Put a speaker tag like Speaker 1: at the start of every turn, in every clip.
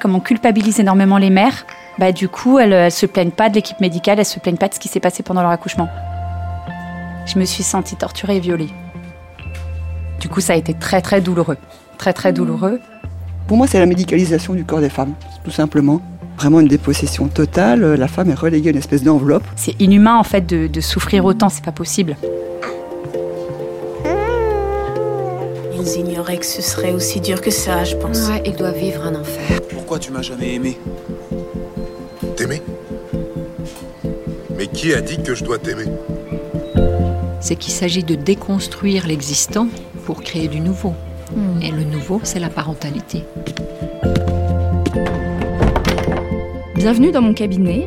Speaker 1: Comme on culpabilise énormément les mères, bah du coup, elles, elles se plaignent pas de l'équipe médicale, elles se plaignent pas de ce qui s'est passé pendant leur accouchement. Je me suis sentie torturée et violée. Du coup, ça a été très très douloureux. Très très douloureux.
Speaker 2: Pour moi, c'est la médicalisation du corps des femmes, tout simplement. Vraiment une dépossession totale. La femme est reléguée à une espèce d'enveloppe.
Speaker 1: C'est inhumain en fait de, de souffrir autant, c'est pas possible.
Speaker 3: Ils ignoraient que ce serait aussi dur que ça, je pense.
Speaker 4: Ouais, ils doivent vivre un enfer.
Speaker 5: Pourquoi tu m'as jamais aimé
Speaker 6: T'aimer Mais qui a dit que je dois t'aimer
Speaker 4: C'est qu'il s'agit de déconstruire l'existant pour créer du nouveau. Et le nouveau, c'est la parentalité.
Speaker 7: Bienvenue dans mon cabinet.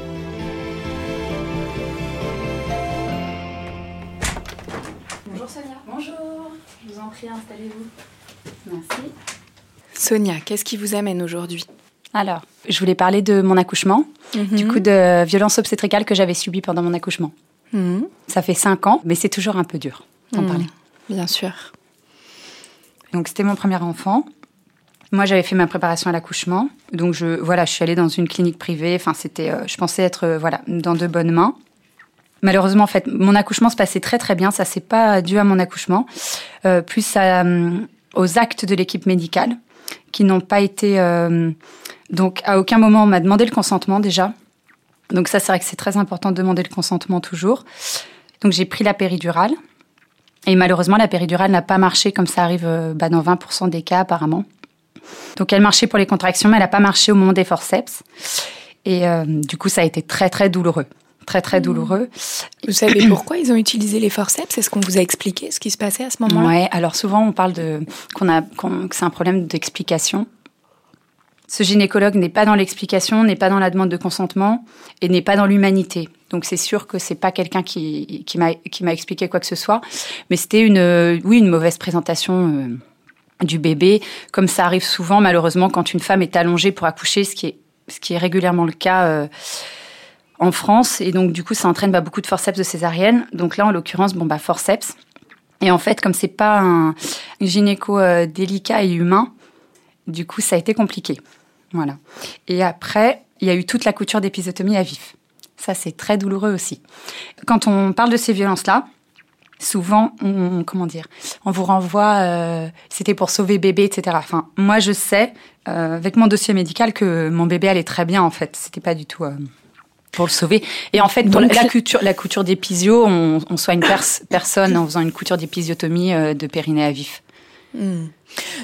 Speaker 7: Installez-vous.
Speaker 1: Merci.
Speaker 7: Sonia, qu'est-ce qui vous amène aujourd'hui?
Speaker 1: Alors, je voulais parler de mon accouchement, du coup de violence obstétricale que j'avais subie pendant mon accouchement.
Speaker 7: Mhm.
Speaker 1: Ça fait cinq ans, mais c'est toujours un peu dur d'en
Speaker 7: Mhm.
Speaker 1: parler.
Speaker 7: Bien sûr.
Speaker 1: Donc c'était mon premier enfant. Moi, j'avais fait ma préparation à l'accouchement, donc je voilà, je suis allée dans une clinique privée. Enfin, c'était, euh, je pensais être euh, voilà dans de bonnes mains. Malheureusement, en fait, mon accouchement se passait très très bien. Ça c'est pas dû à mon accouchement, euh, plus à, hum, aux actes de l'équipe médicale qui n'ont pas été. euh, donc à aucun moment on m'a demandé le consentement déjà. Donc ça, c'est vrai que c'est très important de demander le consentement toujours. Donc j'ai pris la péridurale. Et malheureusement, la péridurale n'a pas marché comme ça arrive euh, bah, dans 20% des cas apparemment. Donc elle marchait pour les contractions, mais elle n'a pas marché au moment des forceps. Et euh, du coup, ça a été très très douloureux. Très très douloureux.
Speaker 7: Vous savez pourquoi ils ont utilisé les forceps? Est-ce qu'on vous a expliqué ce qui se passait à ce moment-là?
Speaker 1: Ouais, alors souvent on parle de qu'on a qu'on- que c'est un problème d'explication. Ce gynécologue n'est pas dans l'explication, n'est pas dans la demande de consentement et n'est pas dans l'humanité. Donc c'est sûr que c'est pas quelqu'un qui qui m'a qui m'a expliqué quoi que ce soit, mais c'était une oui une mauvaise présentation euh, du bébé, comme ça arrive souvent malheureusement quand une femme est allongée pour accoucher, ce qui est ce qui est régulièrement le cas. euh, en France et donc du coup ça entraîne bah, beaucoup de forceps de césarienne. Donc là en l'occurrence bon bah forceps. Et en fait comme c'est pas un gynéco euh, délicat et humain, du coup ça a été compliqué. Voilà. Et après il y a eu toute la couture d'épisotomie à vif. Ça c'est très douloureux aussi. Quand on parle de ces violences là, souvent on comment dire, on vous renvoie euh, c'était pour sauver bébé etc. Enfin moi je sais euh, avec mon dossier médical que mon bébé allait très bien en fait. C'était pas du tout pour le sauver. Et en fait, pour
Speaker 7: Donc-
Speaker 1: la, couture, la couture d'épisio, on, on soigne pers- personne en faisant une couture d'épisiotomie euh, de périnée à vif.
Speaker 7: Hmm.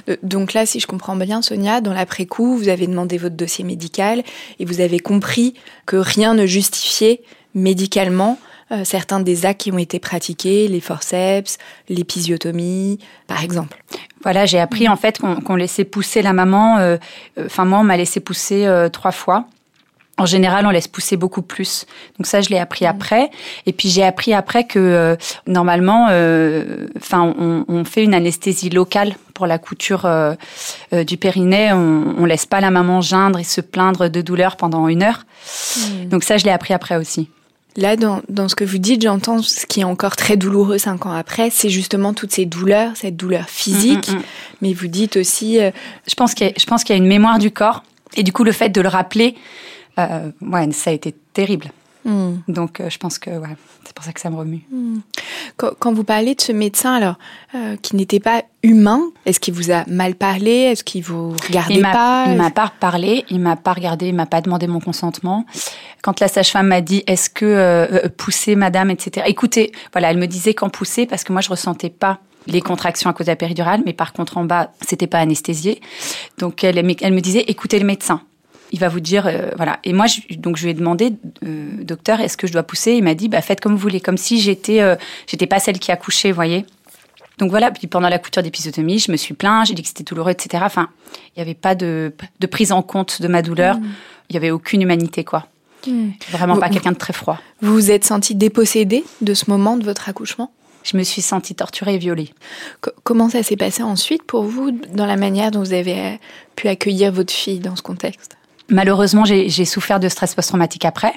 Speaker 7: Euh, Donc là, si je comprends bien, Sonia, dans l'après-coup, vous avez demandé votre dossier médical et vous avez compris que rien ne justifiait médicalement euh, certains des actes qui ont été pratiqués, les forceps, l'épisiotomie, par exemple.
Speaker 1: Voilà, j'ai appris en fait qu'on laissait pousser la maman. euh, euh, Enfin, moi, on m'a laissé pousser euh, trois fois. En général, on laisse pousser beaucoup plus. Donc ça, je l'ai appris après. Et puis j'ai appris après que euh, normalement, euh, enfin, on, on fait une anesthésie locale pour la couture euh, euh, du périnée. On, on laisse pas la maman geindre et se plaindre de douleur pendant une heure. Donc ça, je l'ai appris après aussi.
Speaker 7: Là, dans, dans ce que vous dites, j'entends ce qui est encore très douloureux cinq ans après, c'est justement toutes ces douleurs, cette douleur physique.
Speaker 1: Mm, mm, mm.
Speaker 7: Mais vous dites aussi, euh,
Speaker 1: Je pense qu'il y, a- je pense qu'il y a une mémoire du corps. Et du coup, le fait de le rappeler, euh, ouais, ça a été terrible. Hmm. Donc, euh, je pense que ouais, c'est pour ça que ça me remue.
Speaker 7: Hmm. Quand, vous parlez de ce médecin, alors, euh, qui n'était pas humain, est-ce qu'il vous a mal parlé? Est-ce qu'il vous regardait pas?
Speaker 1: Il m'a pas parlé, il m'a pas regardé, il m'a pas demandé mon consentement. Quand la sage-femme m'a dit, est-ce que euh, pousser, madame, etc. Écoutez, voilà, elle me disait quand pousser parce que moi je ressentais pas les contractions à cause de la péridurale, mais par contre en bas, c'était pas anesthésié. Donc elle, elle me disait, écoutez le médecin il va vous dire euh, voilà. Et moi, je, donc je lui ai demandé, euh, docteur, est-ce que je dois pousser? Il m'a dit, bah faites comme vous voulez, comme si j'étais, euh, j'étais pas celle qui a couché, vous voyez. Donc voilà. Puis pendant la couture d'épisotomie, je me suis plaint, j'ai dit que c'était douloureux, etc. Enfin, il n'y avait pas de, de, prise en compte de ma douleur. Mmh. Il n'y avait aucune humanité, quoi. Mmh. Vraiment pas quelqu'un de très froid.
Speaker 7: Vous vous êtes senti dépossédée de ce moment de votre accouchement?
Speaker 1: Je me suis sentie torturée et violée.
Speaker 7: comment ça s'est passé ensuite pour vous dans la manière dont vous avez pu accueillir votre fille dans ce contexte?
Speaker 1: Malheureusement, j'ai souffert de stress post-traumatique après.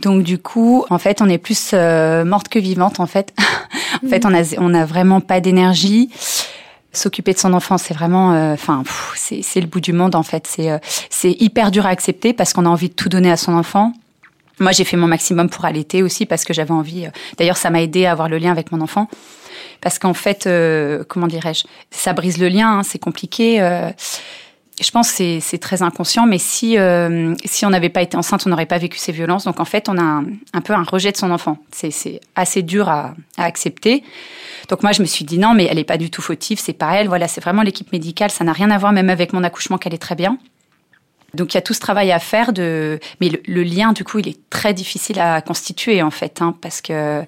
Speaker 1: Donc du coup, en fait, on est plus euh, morte que vivante. En fait, en fait, on a on a vraiment pas d'énergie. S'occuper de son enfant, c'est vraiment, euh, enfin, c'est le bout du monde en fait. C'est euh, hyper dur à accepter parce qu'on a envie de tout donner à son enfant. Moi, j'ai fait mon maximum pour allaiter aussi parce que j'avais envie. D'ailleurs, ça m'a aidé à avoir le lien avec mon enfant parce qu'en fait, comment dirais-je, ça brise le lien. Hein, c'est compliqué je pense que c'est très inconscient, mais si, euh, si on n'avait pas été enceinte, on n'aurait pas vécu ces violences. Donc en fait, on a un, peu un rejet de son enfant. C'est assez dur à, accepter. Donc moi, je me suis dit non, mais elle n'est pas du tout fautive, c'est pas elle. Voilà, c'est vraiment l'équipe médicale. Ça n'a rien à voir même avec mon accouchement qu'elle est très bien. Donc il y a tout ce travail à faire de, mais le, lien du coup, il est très difficile à constituer en fait, hein, parce que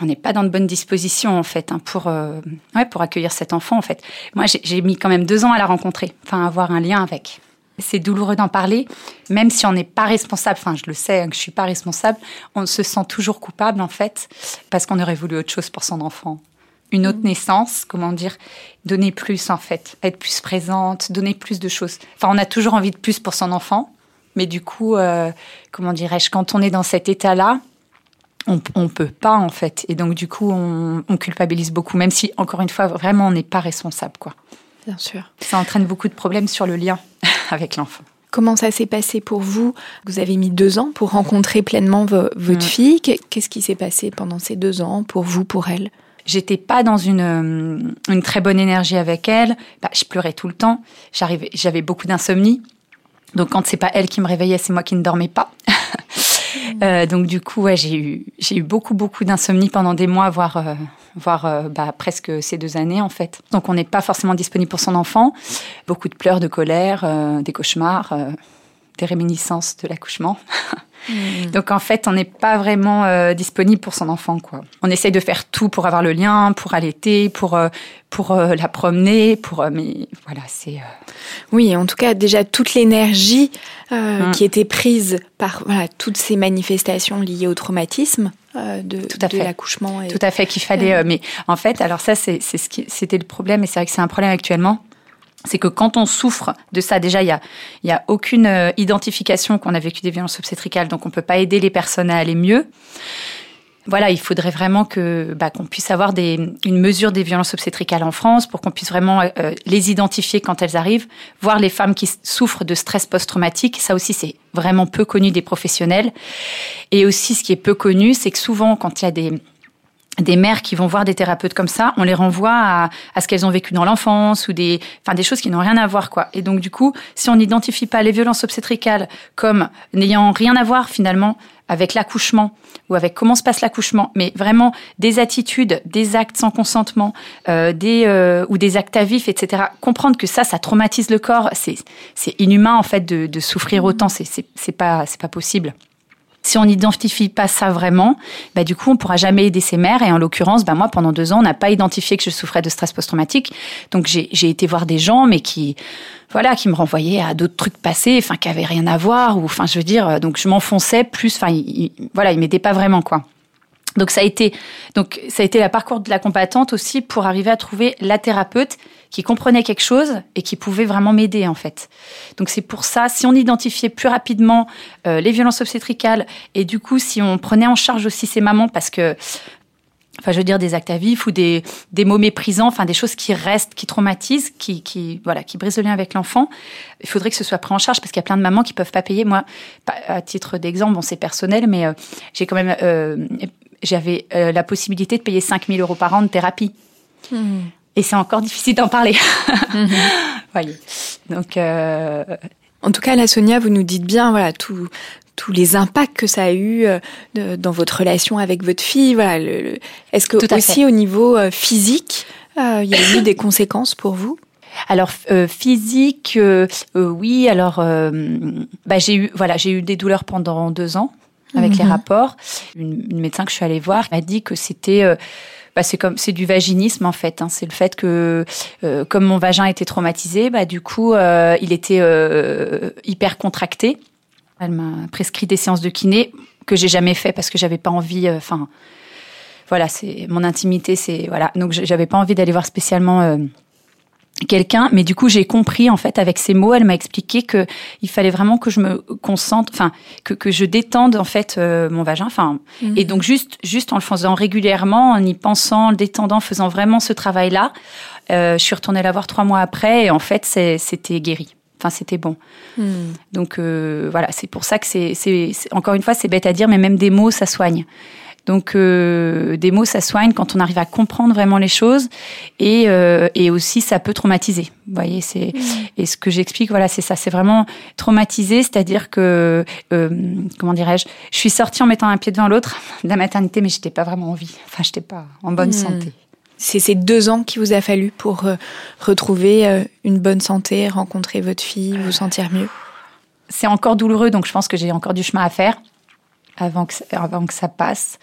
Speaker 1: on n'est pas dans de bonnes dispositions en fait hein, pour euh, ouais, pour accueillir cet enfant en fait. Moi j'ai mis quand même deux ans à la rencontrer, enfin avoir un lien avec. C'est douloureux d'en parler, même si on n'est pas responsable. Enfin, je le sais hein, que je suis pas responsable. On se sent toujours coupable en fait parce qu'on aurait voulu autre chose pour son enfant, une autre mmh. naissance, comment dire, donner plus en fait, être plus présente, donner plus de choses. Enfin, on a toujours envie de plus pour son enfant, mais du coup, euh, comment dirais-je, quand on est dans cet état-là, on, on peut pas en fait. Et donc du coup, on, culpabilise beaucoup, même si encore une fois, vraiment, on n'est pas responsable, quoi.
Speaker 7: Bien sûr.
Speaker 1: Ça entraîne beaucoup de problèmes sur le lien avec l'enfant.
Speaker 7: Comment ça s'est passé pour vous? Vous avez mis deux ans pour rencontrer pleinement votre fille. Qu'est-ce qui s'est passé pendant ces deux ans pour vous, pour elle?
Speaker 1: J'étais pas dans une, une très bonne énergie avec elle. Bah, je pleurais tout le temps. J'avais beaucoup d'insomnie. Donc quand c'est pas elle qui me réveillait, c'est moi qui ne dormais pas. Euh, donc du coup, ouais, j'ai eu j'ai eu beaucoup beaucoup d'insomnie pendant des mois, voire euh, voire euh, bah, presque ces deux années en fait. Donc on n'est pas forcément disponible pour son enfant. Beaucoup de pleurs, de colère, des cauchemars, des réminiscences de l'accouchement. Mmh. Donc en fait, on n'est pas vraiment disponible pour son enfant, quoi. On essaye de faire tout pour avoir le lien, pour allaiter, pour pour la promener, pour mais voilà, c'est.
Speaker 7: Oui, en tout cas, déjà toute l'énergie euh, mmh. qui était prise par voilà, toutes ces manifestations liées au traumatisme euh, de, de l'accouchement.
Speaker 1: Tout à fait, qu'il fallait. Euh, mais en fait, alors ça, c'est ce qui c'était le problème, et c'est vrai que c'est un problème actuellement. C'est que quand on souffre de ça, déjà, il y a, y a aucune identification qu'on a vécu des violences obstétricales, donc on peut pas aider les personnes à aller mieux voilà, il faudrait vraiment que bah, qu'on puisse avoir des, une mesure des violences obstétricales en France pour qu'on puisse vraiment euh, les identifier quand elles arrivent, voir les femmes qui souffrent de stress post-traumatique. Ça aussi, c'est vraiment peu connu des professionnels. Et aussi, ce qui est peu connu, c'est que souvent, quand il y a des des mères qui vont voir des thérapeutes comme ça, on les renvoie à, à ce qu'elles ont vécu dans l'enfance ou des, enfin des choses qui n'ont rien à voir quoi. Et donc du coup, si on n'identifie pas les violences obstétricales comme n'ayant rien à voir finalement avec l'accouchement ou avec comment se passe l'accouchement, mais vraiment des attitudes, des actes sans consentement, euh, des euh, ou des actes à vif, etc. Comprendre que ça, ça traumatise le corps, c'est c'est inhumain en fait de, de souffrir autant, c'est c'est pas c'est pas possible. Si on n'identifie pas ça vraiment, bah du coup, on pourra jamais aider ces mères. Et en l'occurrence, bah moi, pendant deux ans, on n'a pas identifié que je souffrais de stress post-traumatique. Donc, j'ai été voir des gens, mais qui, voilà, qui me renvoyaient à d'autres trucs passés, enfin, qui avaient rien à voir. Ou, enfin, je veux dire, donc je m'enfonçais plus. Enfin, voilà, ils m'aidaient pas vraiment, quoi. Donc ça a été donc ça a été la parcours de la combattante aussi pour arriver à trouver la thérapeute qui comprenait quelque chose et qui pouvait vraiment m'aider en fait. Donc c'est pour ça, si on identifiait plus rapidement euh, les violences obstétricales et du coup si on prenait en charge aussi ces mamans parce que enfin je veux dire des actes à vif ou des, des mots méprisants, enfin des choses qui restent, qui traumatisent, qui, qui voilà, qui brisent le lien avec l'enfant, il faudrait que ce soit pris en charge parce qu'il y a plein de mamans qui peuvent pas payer. Moi, à titre d'exemple, bon c'est personnel, mais euh, j'ai quand même euh, j'avais euh, la possibilité de payer 5000 euros par an de thérapie. Mmh. Et c'est encore difficile d'en parler. Mmh. Voyez. Donc.
Speaker 7: En tout cas, la Sonia, vous nous dites bien, voilà, tout, tous les impacts que ça a eu euh, dans votre relation avec votre fille. Voilà, est-ce que aussi au niveau euh, physique, euh, il y a eu des conséquences pour vous?
Speaker 1: Alors physique, oui. Alors bah, j'ai eu voilà j'ai eu des douleurs pendant deux ans avec les mhm. rapports. Une, médecin que je suis allée voir m'a dit que c'était bah, c'est comme c'est du vaginisme en fait. Hein. C'est le fait que comme mon vagin était traumatisé, bah du coup il était hyper contracté elle m'a prescrit des séances de kiné que j'ai jamais fait parce que j'avais pas envie. Euh, enfin, voilà, c'est mon intimité, c'est voilà. Donc j'avais pas envie d'aller voir spécialement euh, quelqu'un, mais du coup j'ai compris en fait avec ces mots, elle m'a expliqué que il fallait vraiment que je me concentre, enfin que, que je détende en fait euh, mon vagin, enfin mhm. et donc juste juste en le faisant régulièrement, en y pensant, en le détendant, en faisant vraiment ce travail là, je suis retournée la voir trois mois après et en fait c'était guéri. Enfin, c'était bon. Hmm. Donc euh, voilà, c'est pour ça que c'est, encore une fois, c'est bête à dire, mais même des mots, ça soigne. Donc euh, des mots, ça soigne quand on arrive à comprendre vraiment les choses et, euh, et aussi ça peut traumatiser. Vous voyez, c'est et ce que j'explique, voilà, c'est ça, c'est vraiment traumatiser, c'est-à-dire que comment dirais-je, je suis sortie en mettant un pied devant l'autre de la maternité, mais j'étais pas vraiment en vie. Enfin, j'étais pas en bonne hmm. santé.
Speaker 7: C'est ces deux ans qu'il vous a fallu pour euh, retrouver euh, une bonne santé, rencontrer votre fille, vous sentir mieux?
Speaker 1: C'est encore douloureux, donc je pense que j'ai encore du chemin à faire avant que, avant que ça passe.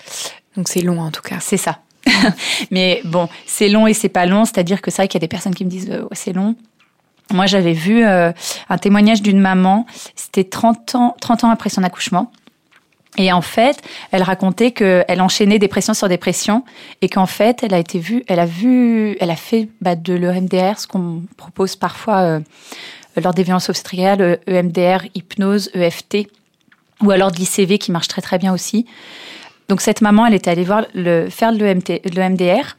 Speaker 7: Donc c'est long en tout cas.
Speaker 1: C'est ça. Mais bon, c'est long et c'est pas long, c'est-à-dire que c'est vrai qu'il y a des personnes qui me disent euh, c'est long. Moi, j'avais vu un témoignage d'une maman, c'était 30 ans, 30 ans après son accouchement. Et en fait, elle racontait qu'elle enchaînait dépression sur dépression et qu'en fait, elle a été vue, elle a vu, elle a fait bah, de l'EMDR, ce qu'on propose parfois euh, lors des violences obstétricales, EMDR, hypnose, EFT, ou alors de l'ICV qui marche très très bien aussi. Donc cette maman, elle était allée voir le, faire de l'EMDR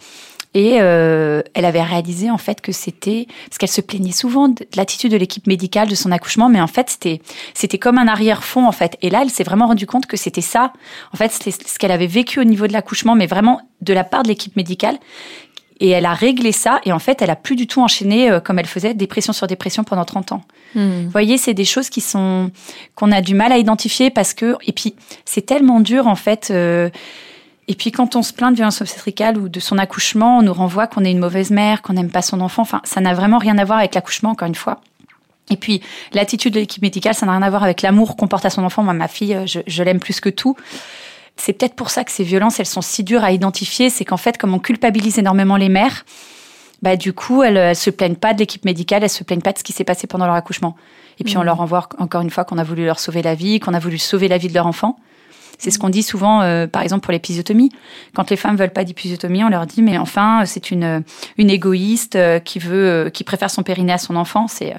Speaker 1: et euh, elle avait réalisé en fait que c'était parce qu'elle se plaignait souvent de l'attitude de l'équipe médicale de son accouchement, mais en fait c'était c'était comme un arrière-fond en fait. Et là, elle s'est vraiment rendue compte que c'était ça. En fait, c'était ce qu'elle avait vécu au niveau de l'accouchement, mais vraiment de la part de l'équipe médicale. Et elle a réglé ça, et en fait, elle a plus du tout enchaîné euh, comme elle faisait, dépression sur dépression pendant 30 ans. Hmm. Vous voyez, c'est des choses qui sont qu'on a du mal à identifier parce que, et puis c'est tellement dur en fait. Euh, et puis quand on se plaint de violence obstétricale ou de son accouchement, on nous renvoie qu'on est une mauvaise mère, qu'on n'aime pas son enfant. Enfin, ça n'a vraiment rien à voir avec l'accouchement, encore une fois. Et puis l'attitude de l'équipe médicale, ça n'a rien à voir avec l'amour qu'on porte à son enfant. Moi, ma fille, euh, je, l'aime plus que tout. C'est peut-être pour ça que ces violences, elles sont si dures à identifier. C'est qu'en fait, comme on culpabilise énormément les mères, bah du coup, elles, elles se plaignent pas de l'équipe médicale, elles se plaignent pas de ce qui s'est passé pendant leur accouchement. Et puis on mmh. leur renvoie encore une fois qu'on a voulu leur sauver la vie, qu'on a voulu sauver la vie de leur enfant. C'est ce qu'on dit souvent, euh, par exemple, pour l'épisiotomie. Quand les femmes veulent pas d'épisiotomie, on leur dit, mais enfin, c'est une, une égoïste euh, qui veut, euh, qui préfère son périnée à son enfant. C'est,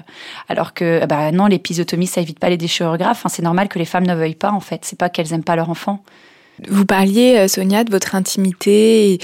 Speaker 1: alors que, bah, non, l'épisiotomie, ça évite pas les déchirures graves. Enfin, c'est normal que les femmes ne veuillent pas, en fait. C'est pas qu'elles aiment pas leur enfant.
Speaker 7: Vous parliez, euh, Sonia, de votre intimité.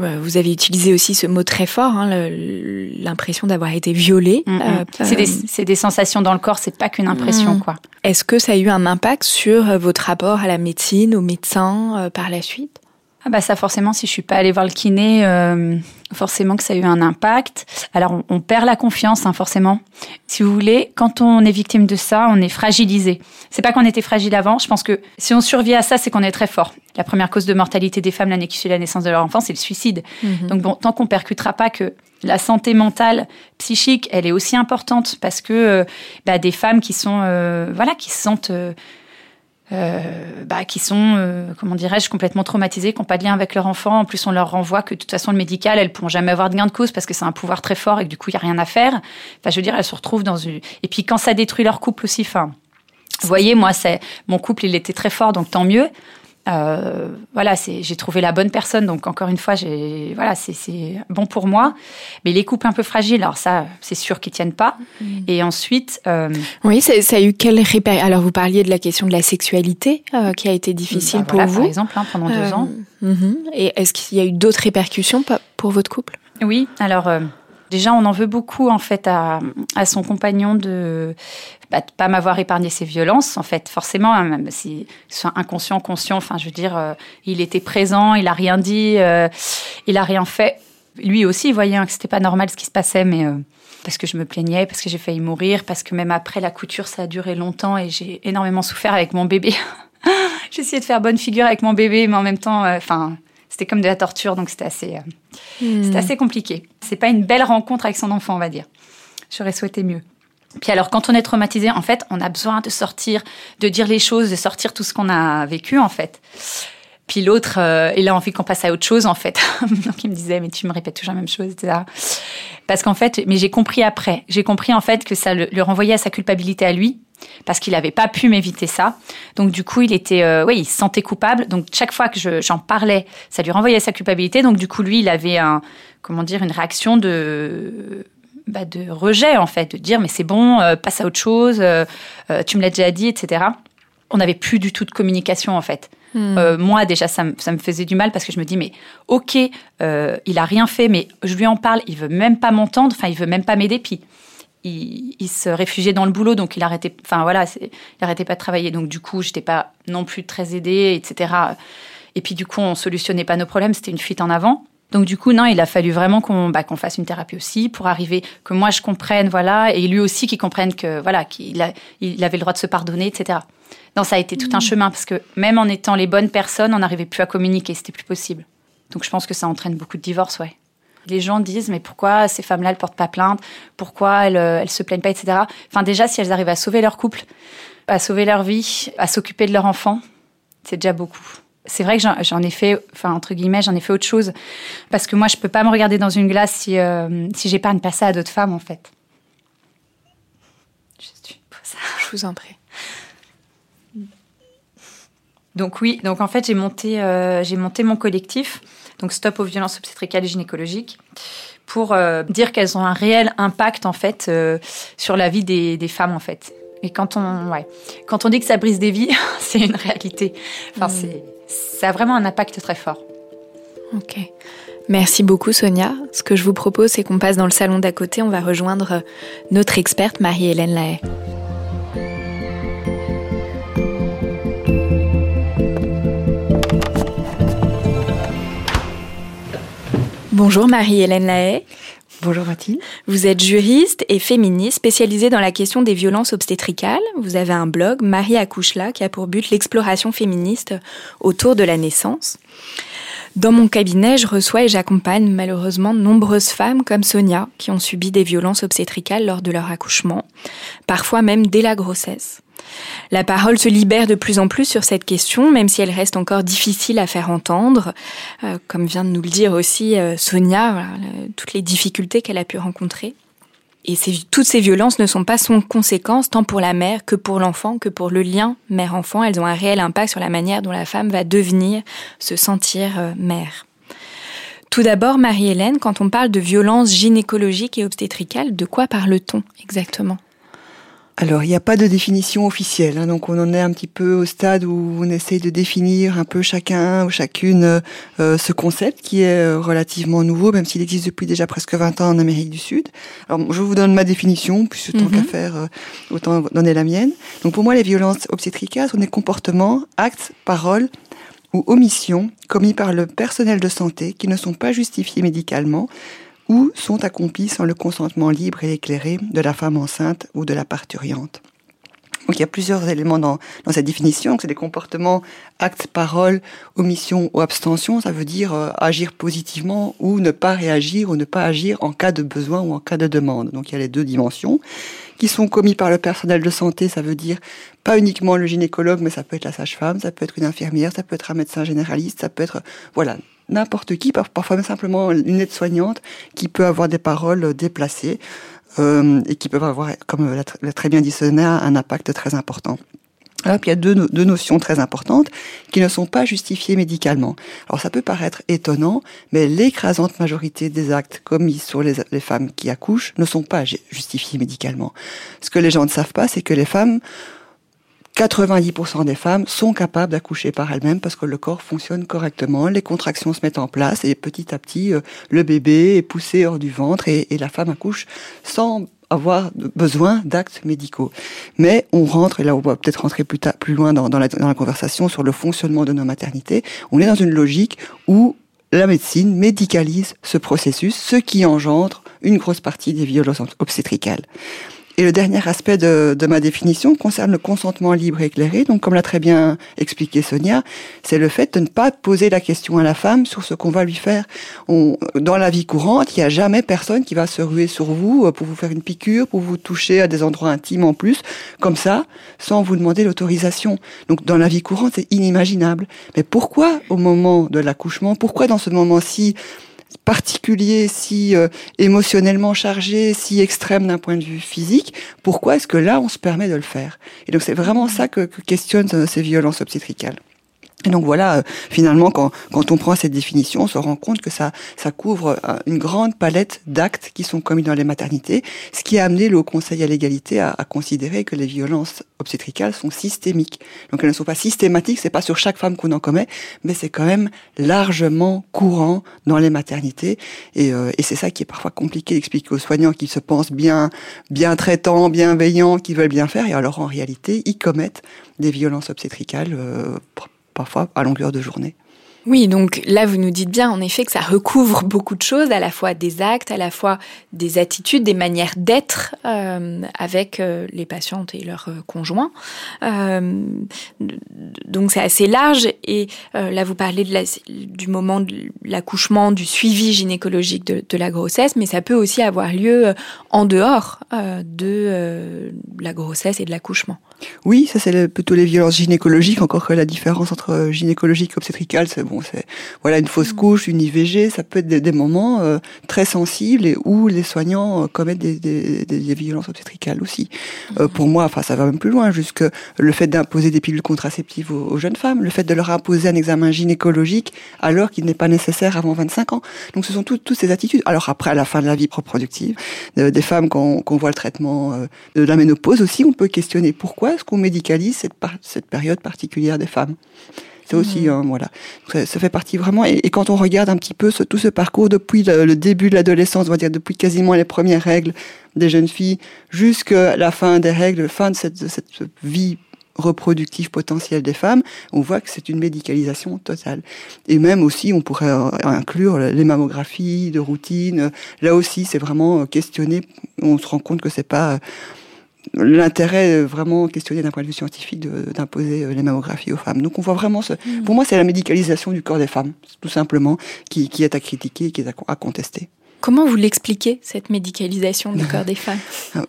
Speaker 7: Euh, vous avez utilisé aussi ce mot très fort, hein, l'impression d'avoir été violée. Mm, mm.
Speaker 1: Euh, c'est des, sensations dans le corps, c'est pas qu'une impression, mm. quoi.
Speaker 7: Est-ce que ça a eu un impact sur votre rapport à la médecine, aux médecins par la suite?
Speaker 1: Ah bah ça forcément, si je suis pas allée voir le kiné, euh, forcément que ça a eu un impact. Alors on, perd la confiance, hein, forcément. Si vous voulez, quand on est victime de ça, on est fragilisé. C'est pas qu'on était fragile avant. Je pense que si on survit à ça, c'est qu'on est très fort. La première cause de mortalité des femmes l'année qui suit la naissance de leur enfant, c'est le suicide. Mhm. Donc bon, tant qu'on percutera pas que la santé mentale, psychique, elle est aussi importante parce que euh, bah, des femmes qui sont, euh, voilà, qui se sentent euh, bah, qui sont, euh, comment dirais-je, complètement traumatisés, qui n'ont pas de lien avec leur enfant. En plus, on leur renvoie que de toute façon, le médical, elles ne pourront jamais avoir de gain de cause parce que c'est un pouvoir très fort et que du coup, il n'y a rien à faire. Enfin, je veux dire, elles se retrouvent dans une... Et puis, quand ça détruit leur couple aussi, enfin, vous voyez, moi, c'est mon couple, il était très fort, donc tant mieux. Euh, voilà, j'ai trouvé la bonne personne. Donc encore une fois, voilà, c'est bon pour moi. Mais les couples un peu fragiles, alors ça, c'est sûr qu'ils tiennent pas. Mm. Et ensuite,
Speaker 7: euh, oui, ça, a eu quel réper Alors vous parliez de la question de la sexualité euh, qui a été difficile
Speaker 1: bah
Speaker 7: pour vous,
Speaker 1: par exemple, hein, pendant deux ans.
Speaker 7: Mhm. Et est-ce qu'il y a eu d'autres répercussions pour votre couple?
Speaker 1: Oui, alors. Déjà, on en veut beaucoup en fait à, à son compagnon de bah, pas m'avoir épargné ses violences. En fait, forcément, hein, même si soit inconscient, conscient. Enfin, je veux dire, euh, il était présent, il a rien dit, euh, il a rien fait. Lui aussi, il voyait hein, que c'était pas normal ce qui se passait, mais euh, parce que je me plaignais, parce que j'ai failli mourir, parce que même après la couture, ça a duré longtemps et j'ai énormément souffert avec mon bébé. essayé de faire bonne figure avec mon bébé, mais en même temps, enfin c'était comme de la torture, donc c'était assez, euh, hmm. assez compliqué. C'est pas une belle rencontre avec son enfant, on va dire. J'aurais souhaité mieux. Puis alors, quand on est traumatisé, en fait, on a besoin de sortir, de dire les choses, de sortir tout ce qu'on a vécu, en fait. Puis l'autre, euh, il a envie qu'on passe à autre chose, en fait. Donc il me disait, mais tu me répètes toujours la même chose, etc. Parce qu'en fait, mais j'ai compris après. J'ai compris, en fait, que ça le, renvoyait à sa culpabilité à lui parce qu'il n'avait pas pu m'éviter ça. Donc du coup, il était, euh, oui, il se sentait coupable. Donc chaque fois que j'en parlais, ça lui renvoyait sa culpabilité. Donc du coup, lui, il avait un, comment dire, une réaction de bah, de rejet en fait, de dire mais c'est bon, euh, passe à autre chose, euh, tu me l'as déjà dit, etc. On n'avait plus du tout de communication en fait. Hmm. moi déjà ça, ça, me faisait du mal parce que je me dis mais ok il a rien fait mais je lui en parle il veut même pas m'entendre enfin il veut même pas m'aider puis il, se réfugiait dans le boulot, donc il arrêtait, enfin voilà, il arrêtait pas de travailler. Donc du coup, j'étais pas non plus très aidée, etc. Et puis du coup, on solutionnait pas nos problèmes, c'était une fuite en avant. Donc du coup, non, il a fallu vraiment qu'on bah, qu'on fasse une thérapie aussi pour arriver que moi je comprenne, voilà, et lui aussi qu'il comprenne que voilà qu'il il avait le droit de se pardonner, etc. Non, ça a été tout un mmh. chemin parce que même en étant les bonnes personnes, on n'arrivait plus à communiquer, c'était plus possible. Donc je pense que ça entraîne beaucoup de divorces, ouais. Les gens disent mais pourquoi ces femmes-là elles portent pas plainte? Pourquoi elles, euh, elles se plaignent pas, etc. Enfin déjà si elles arrivent à sauver leur couple, à sauver leur vie, à s'occuper de leur enfant, c'est déjà beaucoup. C'est vrai que j'en ai fait, enfin entre guillemets, j'en ai fait autre chose parce que moi je peux pas me regarder dans une glace si euh, si j'épargne pas ça à d'autres femmes en fait.
Speaker 7: Je vous en prie.
Speaker 1: Donc oui, donc en fait j'ai monté euh, j'ai monté mon collectif donc Stop aux violences obstétricales et gynécologiques, pour euh, dire qu'elles ont un réel impact en fait euh, sur la vie des, femmes en fait. Et quand on, ouais, quand on dit que ça brise des vies, c'est une réalité. Enfin, mm. c'est, ça a vraiment un impact très fort.
Speaker 7: Ok. Merci beaucoup Sonia. Ce que je vous propose, c'est qu'on passe dans le salon d'à côté. On va rejoindre notre experte Marie-Hélène Lahaye. Bonjour Marie-Hélène Lahaye.
Speaker 2: Bonjour Mathilde.
Speaker 7: Vous êtes juriste et féministe spécialisée dans la question des violences obstétricales. Vous avez un blog, Marie Accouchela, qui a pour but l'exploration féministe autour de la naissance. Dans mon cabinet, je reçois et j'accompagne malheureusement de nombreuses femmes comme Sonia qui ont subi des violences obstétricales lors de leur accouchement, parfois même dès la grossesse. La parole se libère de plus en plus sur cette question, même si elle reste encore difficile à faire entendre, euh, comme vient de nous le dire aussi euh, Sonia, toutes les difficultés qu'elle a pu rencontrer. Et toutes ces violences ne sont pas sans conséquence tant pour la mère que pour l'enfant, que pour le lien mère-enfant. Elles ont un réel impact sur la manière dont la femme va devenir, se sentir euh, mère. Tout d'abord, Marie-Hélène, quand on parle de violences gynécologiques et obstétricales, de quoi parle-t-on exactement?
Speaker 2: Alors, il n'y a pas de définition officielle, hein, donc on en est un petit peu au stade où on essaye de définir un peu chacun ou chacune euh, ce concept qui est euh, relativement nouveau, même s'il existe depuis déjà presque 20 ans en Amérique du Sud. Alors, je vous donne ma définition, puisque tant qu'à mhm. faire, euh, autant donner la mienne. Donc, pour moi, les violences obstétricales sont des comportements, actes, paroles ou omissions commis par le personnel de santé qui ne sont pas justifiés médicalement, ou sont accomplis sans le consentement libre et éclairé de la femme enceinte ou de la parturiente. Donc il y a plusieurs éléments dans, cette définition. C'est des comportements, actes, paroles, omission ou abstention. Ça veut dire euh, agir positivement ou ne pas réagir ou ne pas agir en cas de besoin ou en cas de demande. Donc il y a les deux dimensions qui sont commis par le personnel de santé. Ça veut dire pas uniquement le gynécologue, mais ça peut être la sage-femme, ça peut être une infirmière, ça peut être un médecin généraliste, ça peut être voilà n'importe qui, parfois même simplement une aide-soignante qui peut avoir des paroles déplacées euh, et qui peuvent avoir, comme l'a très bien dit Sonia, un impact très important. Alors, il y a deux, deux, notions très importantes qui ne sont pas justifiées médicalement. Alors, ça peut paraître étonnant, mais l'écrasante majorité des actes commis sur les, les, femmes qui accouchent ne sont pas justifiés médicalement. Ce que les gens ne savent pas, c'est que les femmes 90% des femmes sont capables d'accoucher par elles-mêmes parce que le corps fonctionne correctement, les contractions se mettent en place et petit à petit, euh, le bébé est poussé hors du ventre et, la femme accouche sans avoir besoin d'actes médicaux. Mais on rentre, et là on va peut-être rentrer plus, loin dans la conversation sur le fonctionnement de nos maternités, on est dans une logique où la médecine médicalise ce processus, ce qui engendre une grosse partie des violences obstétricales. Et le dernier aspect de, de, ma définition concerne le consentement libre et éclairé. Donc, comme l'a très bien expliqué Sonia, c'est le fait de ne pas poser la question à la femme sur ce qu'on va lui faire. On, dans la vie courante, il n'y a jamais personne qui va se ruer sur vous euh, pour vous faire une piqûre, pour vous toucher à des endroits intimes en plus, comme ça, sans vous demander l'autorisation. Donc, dans la vie courante, c'est inimaginable. Mais pourquoi au moment de l'accouchement, pourquoi dans ce moment-ci, particulier, si euh, émotionnellement chargé, si extrême d'un point de vue physique, pourquoi est-ce que là on se permet de le faire? Et donc c'est vraiment ça que, que questionnent ces violences obstétricales. Et donc voilà, euh, finalement, quand, quand on prend cette définition, on se rend compte que ça, ça couvre euh, une grande palette d'actes qui sont commis dans les maternités, ce qui a amené le Haut Conseil à l'égalité à, à, considérer que les violences obstétricales sont systémiques. Donc elles ne sont pas systématiques, c'est pas sur chaque femme qu'on en commet, mais c'est quand même largement courant dans les maternités. Et, euh, et c'est ça qui est parfois compliqué d'expliquer aux soignants qui se pensent bien, bien traitants, bienveillants, qui veulent bien faire, et alors en réalité, ils commettent des violences obstétricales. Euh, parfois à longueur de journée.
Speaker 7: Oui, donc là, vous nous dites bien, en effet, que ça recouvre beaucoup de choses, à la fois des actes, à la fois des attitudes, des manières d'être euh, avec euh, les patientes et leurs euh, conjoints. Donc c'est assez large. Et là, vous parlez du moment de l'accouchement, du suivi gynécologique de, la grossesse, mais ça peut aussi avoir lieu en dehors de la grossesse et de l'accouchement.
Speaker 2: Oui, ça c'est plutôt les violences gynécologiques, encore que la différence entre gynécologique et obstétricale, c'est bon, c'est voilà une fausse couche, une IVG, ça peut être des, des moments euh, très sensibles et où les soignants euh, commettent des, des, des, violences obstétricales aussi. Euh, pour moi, enfin ça va même plus loin, jusque le fait d'imposer des pilules contraceptives aux, aux, jeunes femmes, le fait de leur imposer un examen gynécologique alors qu'il n'est pas nécessaire avant 25 ans. Donc ce sont toutes toutes ces attitudes. Alors après, à la fin de la vie reproductive, des femmes qu'on qu voit le traitement de la ménopause aussi, on peut questionner pourquoi est-ce qu'on médicalise cette, période particulière des femmes? C'est aussi, mmh. voilà, ça, ça, fait partie vraiment. Et, et, quand on regarde un petit peu ce, tout ce parcours depuis le, le début de l'adolescence, on va dire depuis quasiment les premières règles des jeunes filles jusqu'à la fin des règles, fin de cette, de cette vie reproductive potentielle des femmes, on voit que c'est une médicalisation totale. Et même aussi, on pourrait inclure les mammographies de routine. Là aussi, c'est vraiment questionné. On se rend compte que c'est pas l'intérêt vraiment questionné d'un point de vue scientifique d'imposer les mammographies aux femmes. Donc on voit vraiment ce, mmh. pour moi c'est la médicalisation du corps des femmes, tout simplement, qui, qui est à critiquer, qui est à, à contester.
Speaker 7: Comment vous l'expliquez, cette médicalisation du corps des femmes?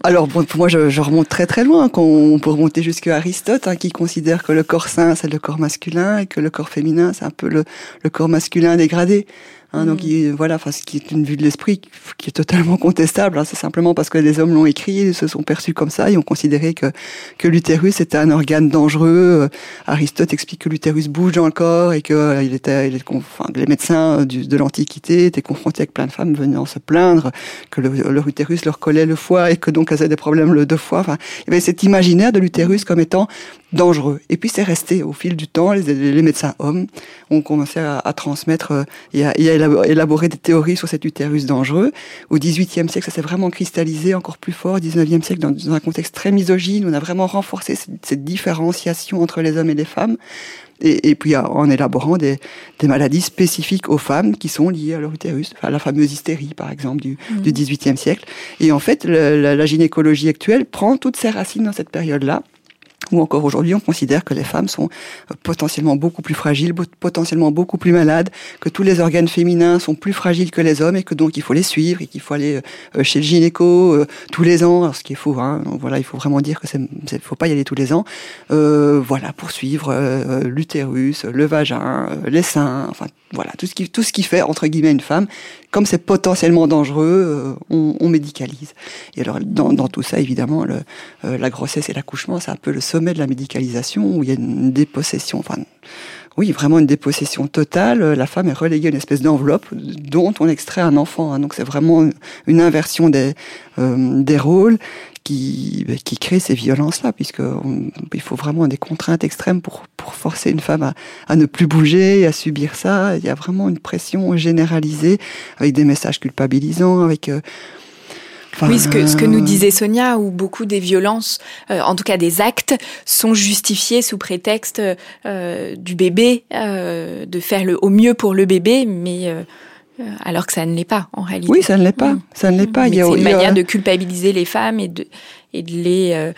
Speaker 2: Alors, bon, pour moi, je, je, remonte très très loin. Quand on peut remonter jusqu'à Aristote, hein, qui considère que le corps sain, c'est le corps masculin, et que le corps féminin, c'est un peu le, le corps masculin dégradé. Hein, mmh. Donc il, voilà, enfin, ce qui est une vue de l'esprit qui est totalement contestable. Hein, c'est simplement parce que les hommes l'ont écrit, ils se sont perçus comme ça, ils ont considéré que que l'utérus était un organe dangereux. Euh, Aristote explique que l'utérus bouge dans le corps et que euh, il était, il est, enfin, les médecins du, de l'Antiquité étaient confrontés avec plein de femmes venant se plaindre que le, leur utérus leur collait le foie et que donc elles avaient des problèmes le de foie. Enfin, il y avait cet imaginaire de l'utérus comme étant dangereux. Et puis c'est resté au fil du temps. Les, les médecins hommes ont commencé à, à transmettre euh, et à, et à élaborer des théories sur cet utérus dangereux. Au XVIIIe siècle, ça s'est vraiment cristallisé encore plus fort. Au XIXe siècle, dans, dans, un contexte très misogyne, on a vraiment renforcé cette, cette différenciation entre les hommes et les femmes. Et, et, puis en élaborant des, des, maladies spécifiques aux femmes qui sont liées à leur utérus, enfin, la fameuse hystérie par exemple du, mmh. XVIIIe siècle. Et en fait, le, la, la, gynécologie actuelle prend toutes ses racines dans cette période-là où encore aujourd'hui on considère que les femmes sont potentiellement beaucoup plus fragiles, potentiellement beaucoup plus malades, que tous les organes féminins sont plus fragiles que les hommes et que donc il faut les suivre et qu'il faut aller euh, chez le gynéco euh, tous les ans, ce qui est faux. Hein, voilà, il faut vraiment dire que c'est, faut pas y aller tous les ans. Euh, voilà, pour suivre euh, l'utérus, le vagin, les seins, enfin voilà tout ce qui tout ce qui fait entre guillemets une femme comme c'est potentiellement dangereux, on, on, médicalise. Et alors dans, dans tout ça, évidemment, le, la grossesse et l'accouchement, c'est un peu le sommet de la médicalisation où il y a une dépossession. Enfin, oui, vraiment une dépossession totale. La femme est reléguée à une espèce d'enveloppe dont on extrait un enfant. Hein. Donc c'est vraiment une inversion des, euh, des rôles qui, ben, qui crée ces violences-là, puisque il faut vraiment des contraintes extrêmes pour, pour forcer une femme à, à ne plus bouger, à subir ça. Il y a vraiment une pression généralisée avec des messages culpabilisants, avec euh,
Speaker 7: oui, ce que, ce que nous disait Sonia, où beaucoup des violences, euh, en tout cas des actes, sont justifiés sous prétexte euh, du bébé, euh, de faire le au mieux pour le bébé, mais euh, alors que ça ne l'est pas en réalité.
Speaker 2: Oui, ça ne l'est pas. Mmh. Ça ne l'est pas.
Speaker 7: C'est une manière de culpabiliser les femmes et de et de les, euh,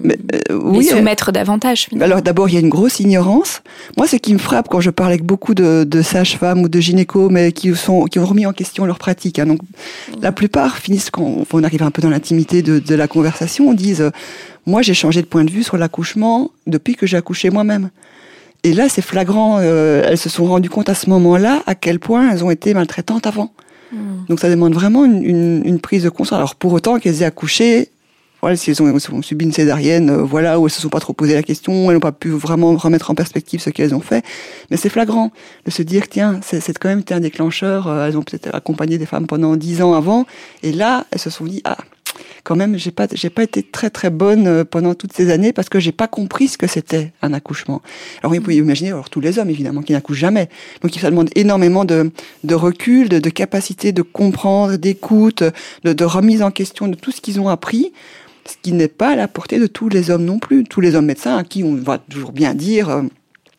Speaker 7: mais, euh, oui, les soumettre davantage.
Speaker 2: Finalement. Alors d'abord, il y a une grosse ignorance. Moi, ce qui me frappe quand je parle avec beaucoup de, de sages-femmes ou de gynécos, mais qui sont qui ont remis en question leur pratique. Hein. Donc, mmh. la plupart finissent quand on arrive un peu dans l'intimité de, de, la conversation, on disent euh, moi, j'ai changé de point de vue sur l'accouchement depuis que j'ai accouché moi-même. Et là, c'est flagrant. Euh, elles se sont rendues compte à ce moment-là à quel point elles ont été maltraitantes avant. Mmh. Donc ça demande vraiment une, une, une, prise de conscience. Alors pour autant qu'elles aient accouché voilà, si elles ont, ont, subi une césarienne, euh, voilà, où elles se sont pas trop posé la question, elles n'ont pas pu vraiment remettre en perspective ce qu'elles ont fait. Mais c'est flagrant de se dire, tiens, c'est quand même été un déclencheur. Euh, elles ont peut-être accompagné des femmes pendant dix ans avant, et là, elles se sont dit, ah, quand même, j'ai pas, j'ai pas été très très bonne euh, pendant toutes ces années parce que j'ai pas compris ce que c'était un accouchement. Alors vous pouvez imaginer, alors tous les hommes évidemment qui n'accouchent jamais, donc ça demande énormément de, recul, de, de capacité de comprendre, d'écoute, de, de remise en question de tout ce qu'ils ont appris ce qui n'est pas à la portée de tous les hommes non plus. Tous les hommes médecins à qui on va toujours bien dire euh,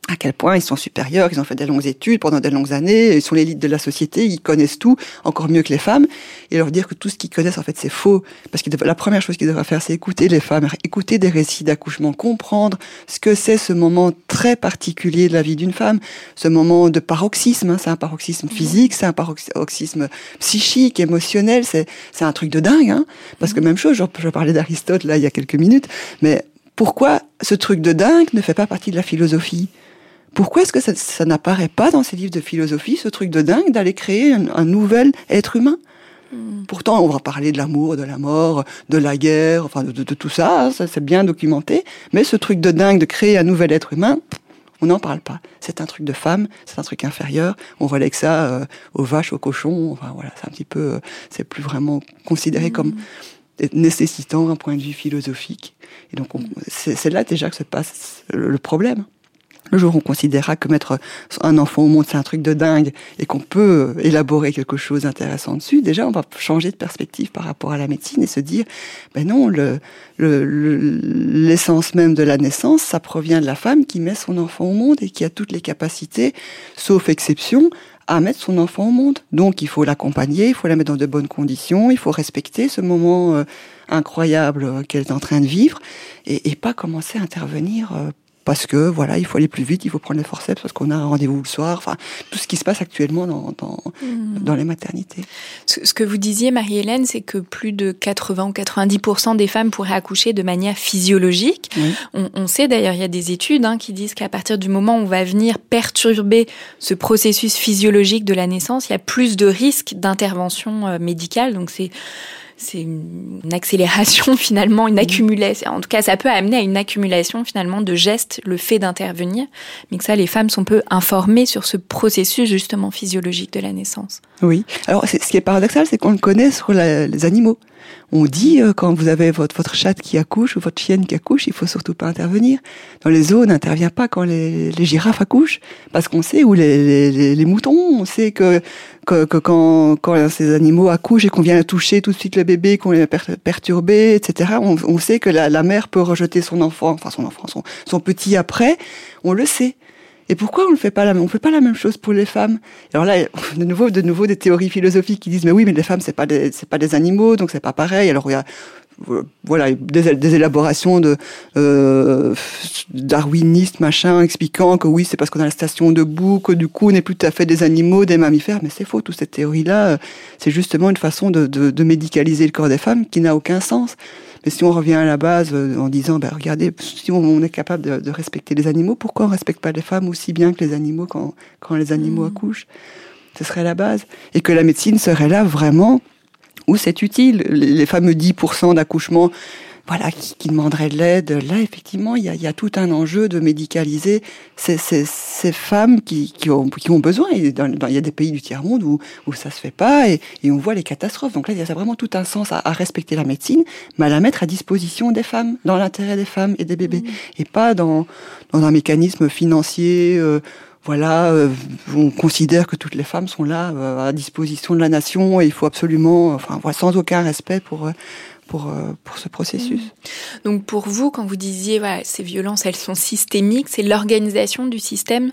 Speaker 2: à quel point ils sont supérieurs, ils ont fait des longues études pendant des longues années, ils sont l'élite de la société, ils connaissent tout, encore mieux que les femmes, et leur dire que tout ce qu'ils connaissent, en fait, c'est faux. Parce que la première chose qu'ils devraient faire, c'est écouter les femmes, écouter des récits d'accouchement, comprendre ce que c'est ce moment très particulier de la vie d'une femme, ce moment de paroxysme, hein, c'est un paroxysme physique, c'est un paroxysme psychique, émotionnel, c'est un truc de dingue, hein, parce que même chose, je, je parlais d'Aristote là il y a quelques minutes, mais pourquoi ce truc de dingue ne fait pas partie de la philosophie? Pourquoi est-ce que ça, ça n'apparaît pas dans ces livres de philosophie, ce truc de dingue d'aller créer un, un, nouvel être humain? Mm. Pourtant, on va parler de l'amour, de la mort, de la guerre, enfin de, de, de tout ça, ça c'est bien documenté. Mais ce truc de dingue de créer un nouvel être humain, on n'en parle pas. C'est un truc de femme, c'est un truc inférieur. On relègue ça euh, aux vaches, aux cochons. Enfin voilà, c'est un petit peu, euh, c'est plus vraiment considéré mmh. comme nécessitant un point de vue philosophique. Et donc c'est là déjà que se passe le problème. Le jour où on considérera que mettre un enfant au monde, c'est un truc de dingue et qu'on peut élaborer quelque chose d'intéressant dessus, déjà, on va changer de perspective par rapport à la médecine et se dire, ben non, le, l'essence le, même de la naissance, ça provient de la femme qui met son enfant au monde et qui a toutes les capacités, sauf exception, à mettre son enfant au monde. Donc, il faut l'accompagner, il faut la mettre dans de bonnes conditions, il faut respecter ce moment euh, incroyable qu'elle est en train de vivre et, et pas commencer à intervenir euh, parce que voilà, il faut aller plus vite, il faut prendre les forceps parce qu'on a un rendez-vous le soir. Enfin, tout ce qui se passe actuellement dans dans, mmh. dans les maternités.
Speaker 7: Ce que vous disiez, Marie-Hélène, c'est que plus de 80 ou 90 des femmes pourraient accoucher de manière physiologique. Oui. On, on, sait d'ailleurs, il y a des études hein, qui disent qu'à partir du moment où on va venir perturber ce processus physiologique de la naissance, il y a plus de risques d'intervention euh, médicale. Donc c'est c'est une, accélération finalement, une accumulation. En tout cas, ça peut amener à une accumulation finalement de gestes, le fait d'intervenir, mais que ça, les femmes sont peu informées sur ce processus justement physiologique de la naissance.
Speaker 2: Oui. Alors, ce qui est paradoxal, c'est qu'on le connaît sur les animaux. On dit euh, quand vous avez votre, votre chatte qui accouche ou votre chienne qui accouche, il faut surtout pas intervenir. Dans les zoos, on n'intervient pas quand les, girafes accouchent, parce qu'on sait où les, moutons, on sait que, que, quand, quand, ces animaux accouchent et qu'on vient toucher tout de suite le bébé, qu'on est per perturbé, etc. On, sait que la, mère peut rejeter son enfant, enfin son enfant, son petit après. On le sait. Et pourquoi on ne fait pas la même chose pour les femmes? Alors là, de nouveau, de nouveau des théories philosophiques qui disent mais oui, mais les femmes c'est pas des, c'est pas des animaux, donc c'est pas pareil. Alors il y a voilà des, des élaborations de euh, darwinistes machin expliquant que oui c'est parce qu'on a la station debout que du coup on n'est plus tout à fait des animaux des mammifères mais c'est faux toute cette théorie là c'est justement une façon de, de, de médicaliser le corps des femmes qui n'a aucun sens mais si on revient à la base euh, en disant, ben regardez, si on, est capable de, de, respecter les animaux, pourquoi on respecte pas les femmes aussi bien que les animaux quand, quand les animaux mmh. accouchent? Ce serait la base. Et que la médecine serait là vraiment où c'est utile. Les fameux 10% d'accouchements voilà, qui, qui demanderait de l'aide. Là, effectivement, il y a, y a, tout un enjeu de médicaliser ces, ces, ces femmes qui, qui, ont, qui ont besoin. il y a des pays du tiers-monde où, où ça se fait pas et, et, on voit les catastrophes. Donc là, il y a vraiment tout un sens à, à, respecter la médecine, mais à la mettre à disposition des femmes, dans l'intérêt des femmes et des bébés, mmh. et pas dans, dans un mécanisme financier. Euh, voilà, euh, on considère que toutes les femmes sont là euh, à disposition de la nation et il faut absolument, enfin, sans aucun respect pour pour, euh, pour ce processus. Mmh.
Speaker 7: Donc pour vous, quand vous disiez ces violences, elles sont systémiques, c'est l'organisation du système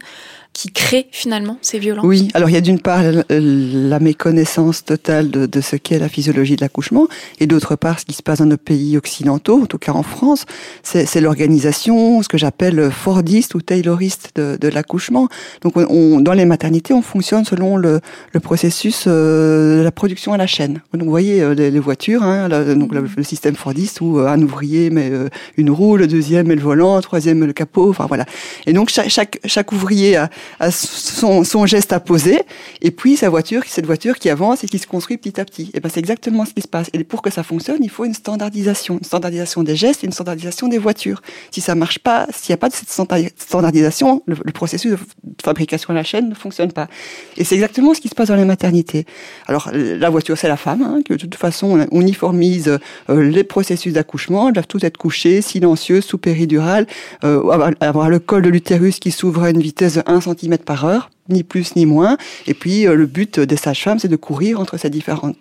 Speaker 7: qui crée finalement ces violences
Speaker 2: Oui, alors il y a d'une part la méconnaissance totale de, de ce qu'est la physiologie de l'accouchement, et d'autre part ce qui se passe dans nos pays occidentaux, en tout cas en France, c'est l'organisation, ce que j'appelle fordiste ou tayloriste de, de l'accouchement. Donc on, dans les maternités, on fonctionne selon le, le processus euh, de la production à la chaîne. Donc vous voyez euh, les, les voitures, hein, la, donc le, système fordiste où euh, un ouvrier met euh, une roue, le deuxième met le volant, le troisième met le capot, enfin voilà. Et donc chaque, chaque, ouvrier à son, son, geste à poser, et puis sa voiture, cette voiture qui avance et qui se construit petit à petit. Et ben c'est exactement ce qui se passe. Et pour que ça fonctionne, il faut une standardisation, une standardisation des gestes, et une standardisation des voitures. Si ça marche pas, s'il n'y a pas de cette standardisation, le, le, processus de fabrication à la chaîne ne fonctionne pas. Et c'est exactement ce qui se passe dans les maternités. Alors la voiture, c'est la femme, hein, que de toute façon on uniformise euh, les processus d'accouchement, elles doivent toutes être couchées, silencieuses, sous péridurale, euh, avoir, avoir le col de l'utérus qui s'ouvre à une vitesse de 1 cm cm par heure, ni plus ni moins. Et puis euh, le but des sages-femmes, c'est de courir entre ces différentes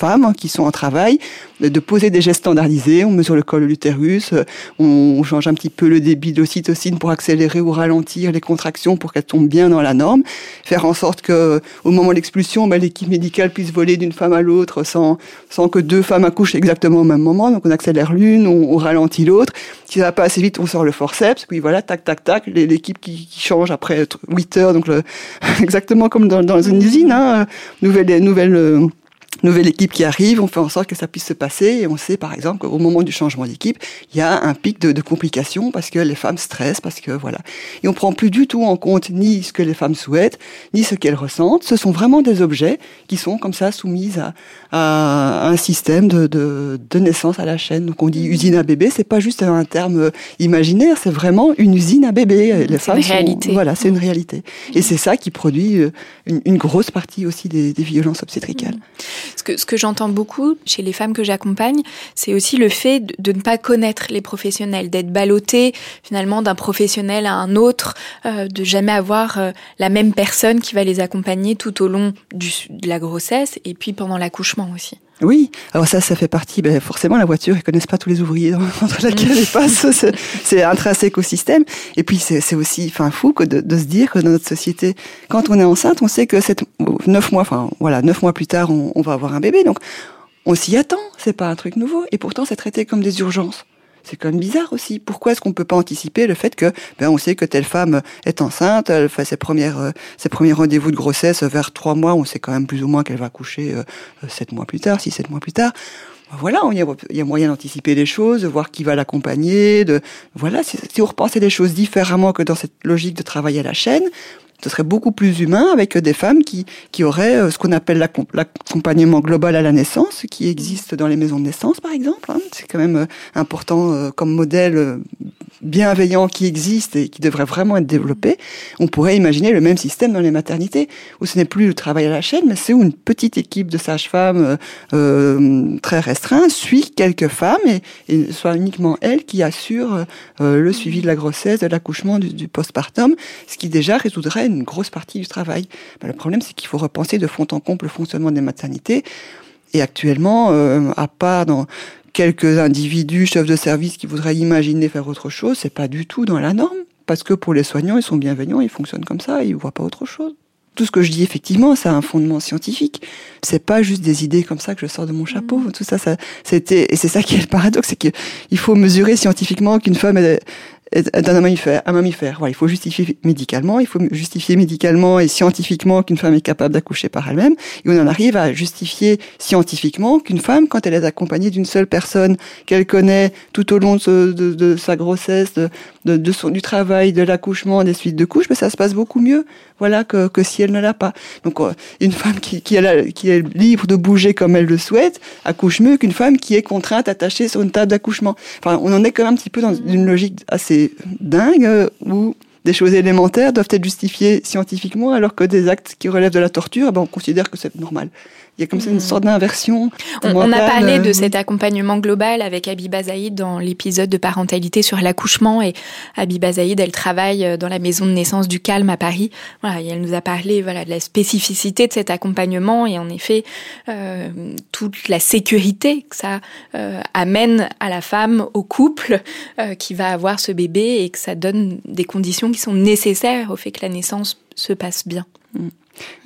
Speaker 2: femmes qui sont en travail, de poser des gestes standardisés. On mesure le col de l'utérus, euh, on change un petit peu le débit de l'ocytocine pour accélérer ou ralentir les contractions pour qu'elles tombent bien dans la norme. Faire en sorte que, au moment de l'expulsion, ben, l'équipe médicale puisse voler d'une femme à l'autre sans, sans que deux femmes accouchent exactement au même moment. Donc on accélère l'une, on, ralentit l'autre. Si ça va pas assez vite, on sort le forceps. Puis voilà, tac, tac, tac, l'équipe qui, qui, change après 8 heures. Donc le, exactement comme dans, dans une usine, hein, nouvelle, nouvelle euh, nouvelle équipe qui arrive, on fait en sorte que ça puisse se passer et on sait par exemple qu'au moment du changement d'équipe, il y a un pic de, de, complications parce que les femmes stressent, parce que voilà. Et on prend plus du tout en compte ni ce que les femmes souhaitent, ni ce qu'elles ressentent. Ce sont vraiment des objets qui sont comme ça soumis à, à un système de, de, de, naissance à la chaîne. Donc on dit usine à bébé, c'est pas juste un terme imaginaire, c'est vraiment une usine à bébé.
Speaker 7: Les femmes une sont, réalité.
Speaker 2: voilà, c'est une réalité. Et c'est ça qui produit une, une, grosse partie aussi des, des violences obstétricales.
Speaker 7: Ce que, ce que j'entends beaucoup chez les femmes que j'accompagne, c'est aussi le fait de, ne pas connaître les professionnels, d'être ballotté finalement d'un professionnel à un autre, euh, de jamais avoir euh, la même personne qui va les accompagner tout au long du, de la grossesse et puis pendant l'accouchement aussi.
Speaker 2: Oui, alors ça, ça fait partie, ben forcément, la voiture, ils connaissent pas tous les ouvriers entre laquelle ils passent, c'est intrinsèque au système. Et puis, c'est aussi, enfin, fou que de, de, se dire que dans notre société, quand on est enceinte, on sait que sept, neuf mois, enfin, voilà, neuf mois plus tard, on, on va avoir un bébé, donc on s'y attend, c'est pas un truc nouveau, et pourtant, c'est traité comme des urgences c'est quand même bizarre aussi. Pourquoi est-ce qu'on peut pas anticiper le fait que, ben, on sait que telle femme est enceinte, elle fait ses premières, euh, ses premiers rendez-vous de grossesse vers trois mois, on sait quand même plus ou moins qu'elle va coucher euh, sept mois plus tard, six, sept mois plus tard. Voilà, il y a, moyen d'anticiper les choses, de voir qui va l'accompagner, de, voilà, si, si on repensait les choses différemment que dans cette logique de travailler à la chaîne, ce serait beaucoup plus humain avec des femmes qui, qui auraient euh, ce qu'on appelle l'accompagnement global à la naissance, qui existe dans les maisons de naissance, par exemple. Hein. C'est quand même euh, important euh, comme modèle bienveillant qui existe et qui devrait vraiment être développé. On pourrait imaginer le même système dans les maternités, où ce n'est plus le travail à la chaîne, mais c'est où une petite équipe de sages-femmes très restreinte suit quelques femmes et, et soit uniquement elles qui assurent le suivi de la grossesse, de l'accouchement, du, du postpartum, ce qui déjà résoudrait une grosse partie du travail. Ben, le problème, c'est qu'il faut repenser de fond en comble le fonctionnement des maternités. Et actuellement, euh, à part dans quelques individus, chefs de service qui voudraient imaginer faire autre chose, c'est pas du tout dans la norme. Parce que pour les soignants, ils sont bienveillants, ils fonctionnent comme ça, ils voient pas autre chose. Tout ce que je dis, effectivement, ça a un fondement scientifique. C'est pas juste des idées comme ça que je sors de mon chapeau. Mmh. Tout ça, ça, c'était, et c'est ça qui est le paradoxe, c'est qu'il faut mesurer scientifiquement qu'une femme, elle, d'un mammifère, un mammifère. Voilà, il faut justifier médicalement, il faut justifier médicalement et scientifiquement qu'une femme est capable d'accoucher par elle-même. Et on en arrive à justifier scientifiquement qu'une femme, quand elle est accompagnée d'une seule personne qu'elle connaît tout au long de, sa grossesse, de, du travail, de l'accouchement, des suites de couches, mais ben, ça se passe beaucoup mieux, voilà, que, que si elle ne l'a pas. Donc, euh, une femme qui, est qui est libre de bouger comme elle le souhaite accouche mieux qu'une femme qui est contrainte, attachée sur une table d'accouchement. Enfin, on en est quand même un petit peu dans une logique assez dingue euh, où des choses élémentaires doivent être justifiées scientifiquement alors que des actes qui relèvent de la torture, ben, on considère que c'est normal. Il y a comme ça une mm. sorte d'inversion.
Speaker 7: On, a parlé de euh, cet accompagnement global avec Abiba Zaïd dans l'épisode de parentalité sur l'accouchement et Abiba Zaïd, elle travaille euh, dans la maison de naissance du Calme à Paris. Voilà, et elle nous a parlé voilà de la spécificité de cet accompagnement et en effet euh, toute la sécurité que ça amène à la femme, au couple qui va avoir ce bébé et que ça donne des conditions qui sont nécessaires au fait que la naissance se passe bien. Mm.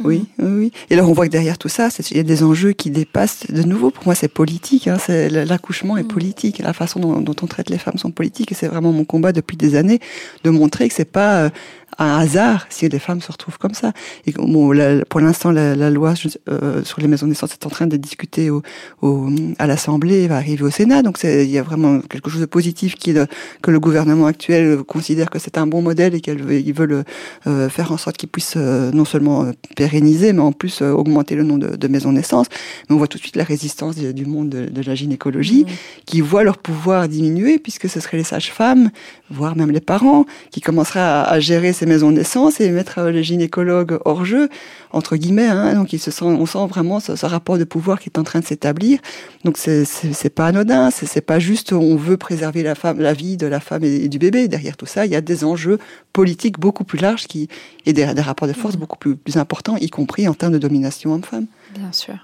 Speaker 2: Oui, oui, oui. Et alors on voit que derrière tout ça, il y a des enjeux qui dépassent. De nouveau, pour moi, c'est politique. Hein, l'accouchement est mm. politique. La façon dont, dont, on traite les femmes sont politiques. Et c'est vraiment mon combat depuis des années de montrer que c'est pas euh, un hasard si les femmes se retrouvent comme ça. Et bon, pour l'instant, la, la, loi euh, sur les maisons de naissance est en train de discuter au, au, à l'Assemblée, va arriver au Sénat. Donc il y a vraiment quelque chose de positif qui que le gouvernement actuel considère que c'est un bon modèle et qu'ils veulent euh, faire en sorte qu'ils puissent euh, non seulement pérenniser, mais en plus augmenter le nombre de, de, maisons de naissance. Mais on voit tout de suite la résistance du monde de, de la gynécologie, mmh. qui voit leur pouvoir diminuer, puisque ce seraient les sages-femmes, voire même les parents, qui commenceraient à, à gérer ces maisons de naissance et mettre les gynécologues hors jeu, entre guillemets. Hein, donc il se sent, on sent vraiment ce, rapport de pouvoir qui est en train de s'établir. Donc c'est c'est pas anodin, c'est pas juste on veut préserver la femme, la vie de la femme et, du bébé. Derrière tout ça, il y a des enjeux politiques beaucoup plus larges qui et des, des rapports de force mmh. beaucoup plus, plus importants, y compris en termes de domination homme-femme.
Speaker 7: Bien sûr.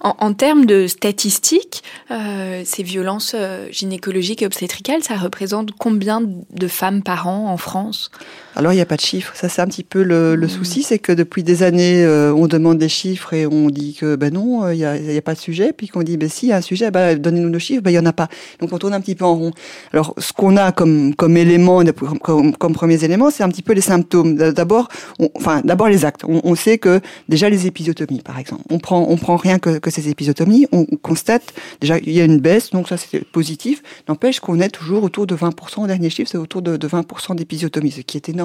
Speaker 7: En, termes de statistiques, euh, ces violences euh, gynécologiques et obstétricales, ça représente combien de femmes par an en France?
Speaker 2: Alors il n'y a pas de chiffres, ça c'est un petit peu le, le mmh. souci, c'est que depuis des années euh, on demande des chiffres et on dit que ben non, il n'y a, a, pas de sujet, puis qu'on dit ben si, il y a un sujet, ben donnez-nous nos chiffres, ben il y en a pas. Donc on tourne un petit peu en rond. Alors ce qu'on a comme comme élément, comme, comme premiers éléments, c'est un petit peu les symptômes. D'abord, enfin d'abord les actes. On, on, sait que déjà les épisiotomies, par exemple, on prend on prend rien que, que ces épisiotomies, on, constate déjà il y a une baisse, donc ça c'est positif. N'empêche qu'on est toujours autour de 20%. Au dernier chiffre, c'est autour de, de 20% d'épisiotomies, ce qui est énorme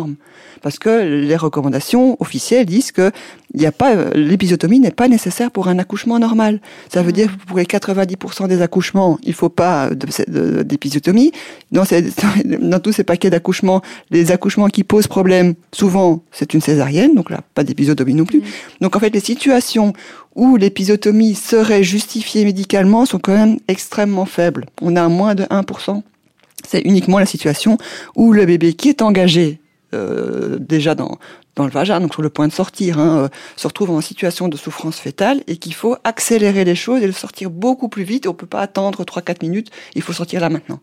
Speaker 2: parce que les recommandations officielles disent que il a pas l'épisiotomie n'est pas nécessaire pour un accouchement normal. Ça veut mmh. dire que pour les 90% des accouchements, il faut pas d'épisiotomie. Dans, dans tous ces paquets d'accouchements, les accouchements qui posent problème, souvent c'est une césarienne, donc là pas d'épisiotomie non plus. Mmh. Donc en fait les situations où l'épisiotomie serait justifiée médicalement sont quand même extrêmement faibles. On a moins de 1%. C'est uniquement la situation où le bébé qui est engagé euh, déjà dans, dans le vagin, donc sur le point de sortir, hein, euh, se retrouve en situation de souffrance fétale et qu'il faut accélérer les choses et le sortir beaucoup plus vite. On peut pas attendre 3-4 minutes, il faut sortir là maintenant.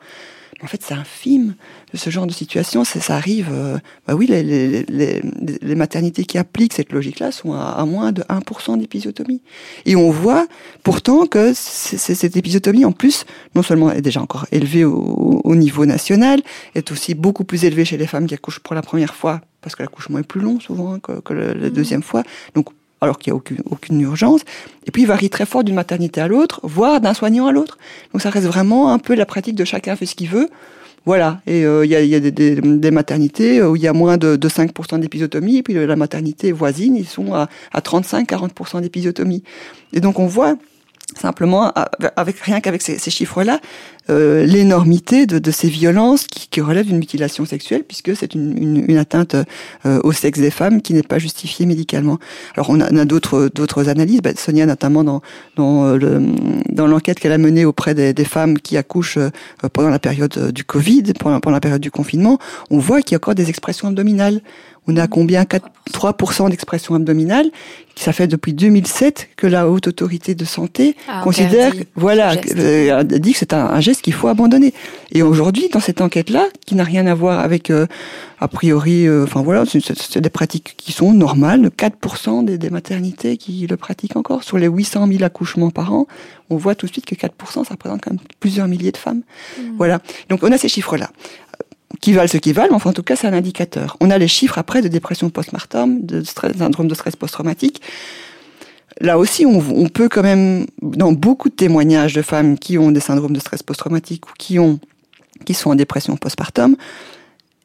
Speaker 2: En fait, c'est infime ce genre de situation. Ça arrive. Euh, bah oui, les, les, les, les, maternités qui appliquent cette logique-là sont à, moins de 1% d'épisiotomie. Et on voit pourtant que cette épisiotomie, en plus, non seulement est déjà encore élevée au, au, niveau national, est aussi beaucoup plus élevée chez les femmes qui accouchent pour la première fois, parce que l'accouchement est plus long souvent que, que la mmh. deuxième fois. Donc alors qu'il n'y a aucune, aucune, urgence. Et puis, il varie très fort d'une maternité à l'autre, voire d'un soignant à l'autre. Donc, ça reste vraiment un peu la pratique de chacun fait ce qu'il veut. Voilà. Et euh, il y a, y a des, des, des, maternités où il y a moins de, de 5% d'épisotomie, et puis la maternité voisine, ils sont à, à 35-40% d'épisotomie. Et donc, on voit simplement, avec rien qu'avec ces, chiffres-là, euh, l'énormité de, ces violences qui, qui relèvent d'une mutilation sexuelle, puisque c'est une, atteinte euh, au sexe des femmes qui n'est pas justifiée médicalement. Alors on a, a d'autres analyses, bah, Sonia notamment euh, dans l'enquête qu'elle a menée auprès des, femmes qui accouchent pendant la période du Covid, pendant, pendant la période du confinement, on voit qu'il y a encore des expressions abdominales. On a combien 4, 3% d'expression abdominale. Ça fait depuis 2007 que la haute autorité de santé ah, considère, voilà, euh, dit que c'est un, geste qu'il faut abandonner. Et aujourd'hui, dans cette enquête-là, qui n'a rien à voir avec, euh, a priori, euh, enfin voilà, c'est des pratiques qui sont normales. 4% des, des, maternités qui le pratiquent encore. Sur les 800 000 accouchements par an, on voit tout de suite que 4%, ça représente quand même plusieurs milliers de femmes. Mmh. Voilà. Donc on a ces chiffres-là qui valent ce qu'ils valent, mais enfin, en tout cas, c'est un indicateur. On a les chiffres après de dépression post-mortem, de syndrome de stress post-traumatique. Là aussi, on, on, peut quand même, dans beaucoup de témoignages de femmes qui ont des syndromes de stress post-traumatique ou qui ont, qui sont en dépression postpartum,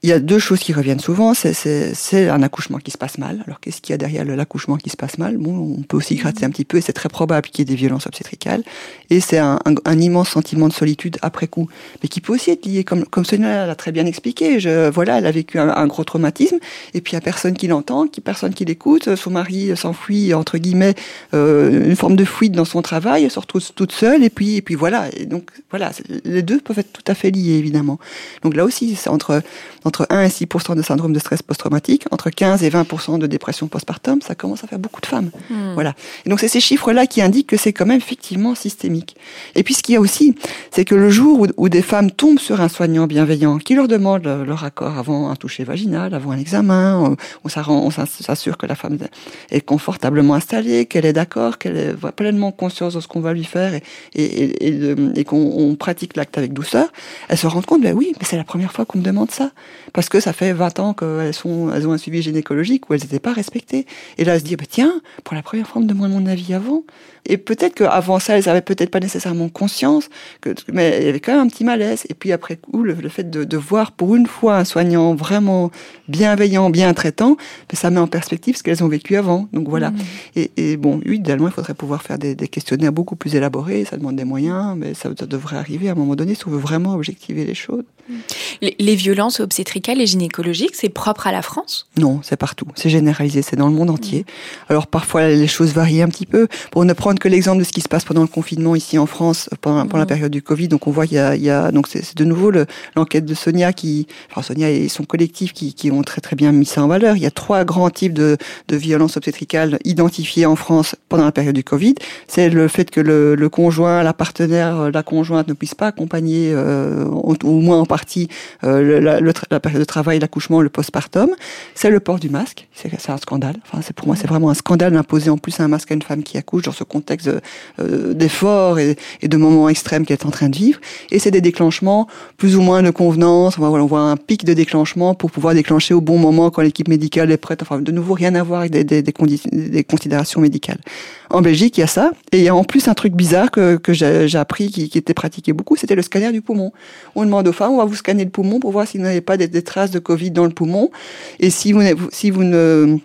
Speaker 2: il y a deux choses qui reviennent souvent. C'est un accouchement qui se passe mal. Alors, qu'est-ce qu'il y a derrière l'accouchement qui se passe mal? Bon, on peut aussi gratter un petit peu, et c'est très probable qu'il y ait des violences obstétricales. Et c'est un, un, un, immense sentiment de solitude après coup, mais qui peut aussi être lié, comme, comme Sonia l'a très bien expliqué. Je, voilà, elle a vécu un, un gros traumatisme, et puis il n'y a personne qui l'entend, qui personne qui l'écoute. Son mari s'enfuit, entre guillemets, euh, une forme de fuite dans son travail, elle se retrouve toute seule, et puis, et puis voilà. Et donc, voilà, les deux peuvent être tout à fait liés, évidemment. Donc là aussi, c'est entre entre 1 et 6 de syndrome de stress post-traumatique, entre 15 et 20 de dépression postpartum, ça commence à faire beaucoup de femmes. Hmm. Voilà. Et donc c'est ces chiffres-là qui indiquent que c'est quand même effectivement systémique. Et puis ce qu'il y a aussi, c'est que le jour où, des femmes tombent sur un soignant bienveillant qui leur demande leur accord avant un toucher vaginal, avant un examen, on, on s'assure que la femme est confortablement installée, qu'elle est d'accord, qu'elle est pleinement conscience de ce qu'on va lui faire et, et, et, et qu'on pratique l'acte avec douceur, elle se rend compte, ben oui, mais c'est la première fois qu'on me demande ça parce que ça fait 20 ans qu'elles sont, elles ont un suivi gynécologique où elles n'étaient pas respectées. Et là, elles se disent, bah, tiens, pour la première fois, on me demande mon avis avant. Et peut-être qu'avant ça, elles avaient peut-être pas nécessairement conscience, que, mais il y avait quand même un petit malaise. Et puis après coup, le, fait de, de, voir pour une fois un soignant vraiment bienveillant, bien traitant, ben, ça met en perspective ce qu'elles ont vécu avant. Donc voilà. Mmh. Et, et, bon, oui, idéalement, il faudrait pouvoir faire des, des, questionnaires beaucoup plus élaborés. Ça demande des moyens, mais ça, ça, devrait arriver à un moment donné si on veut vraiment objectiver les choses.
Speaker 7: Les, les violences obstétricales et gynécologiques, c'est propre à la France?
Speaker 2: Non, c'est partout. C'est généralisé, c'est dans le monde entier. Mmh. Alors parfois, les choses varient un petit peu. Pour ne prendre que l'exemple de ce qui se passe pendant le confinement ici en France, pendant, pendant la mhm. période du Covid. Donc on voit qu'il y a, il y a donc c'est de nouveau l'enquête de Sonia qui, enfin Sonia et son collectif qui, qui ont très très bien mis ça en valeur. Il y a trois grands types de, de violences obstétricales identifiées en France pendant la période du Covid. C'est le fait que le, le, conjoint, la partenaire, la conjointe ne puisse pas accompagner, euh, au moins en partie, euh, la, le, la période de travail, l'accouchement, le postpartum. C'est le port du masque. C'est un scandale. Enfin, c'est pour moi, c'est vraiment un scandale d'imposer en plus un masque à une femme qui accouche dans ce contexte contexte euh, d'efforts et, de moments extrêmes qu'elle est en train de vivre. Et c'est des déclenchements plus ou moins de convenance. On voit, on voit un pic de déclenchement pour pouvoir déclencher au bon moment quand l'équipe médicale est prête. Enfin, de nouveau, rien à voir avec des, considérations médicales. En Belgique, il y a ça. Et il y a en plus un truc bizarre que, que j'ai appris qui, qui, était pratiqué beaucoup, c'était le scanner du poumon. On demande aux femmes, on va vous scanner le poumon pour voir si vous n'avez pas des, des, traces de Covid dans le poumon. Et si vous, si vous ne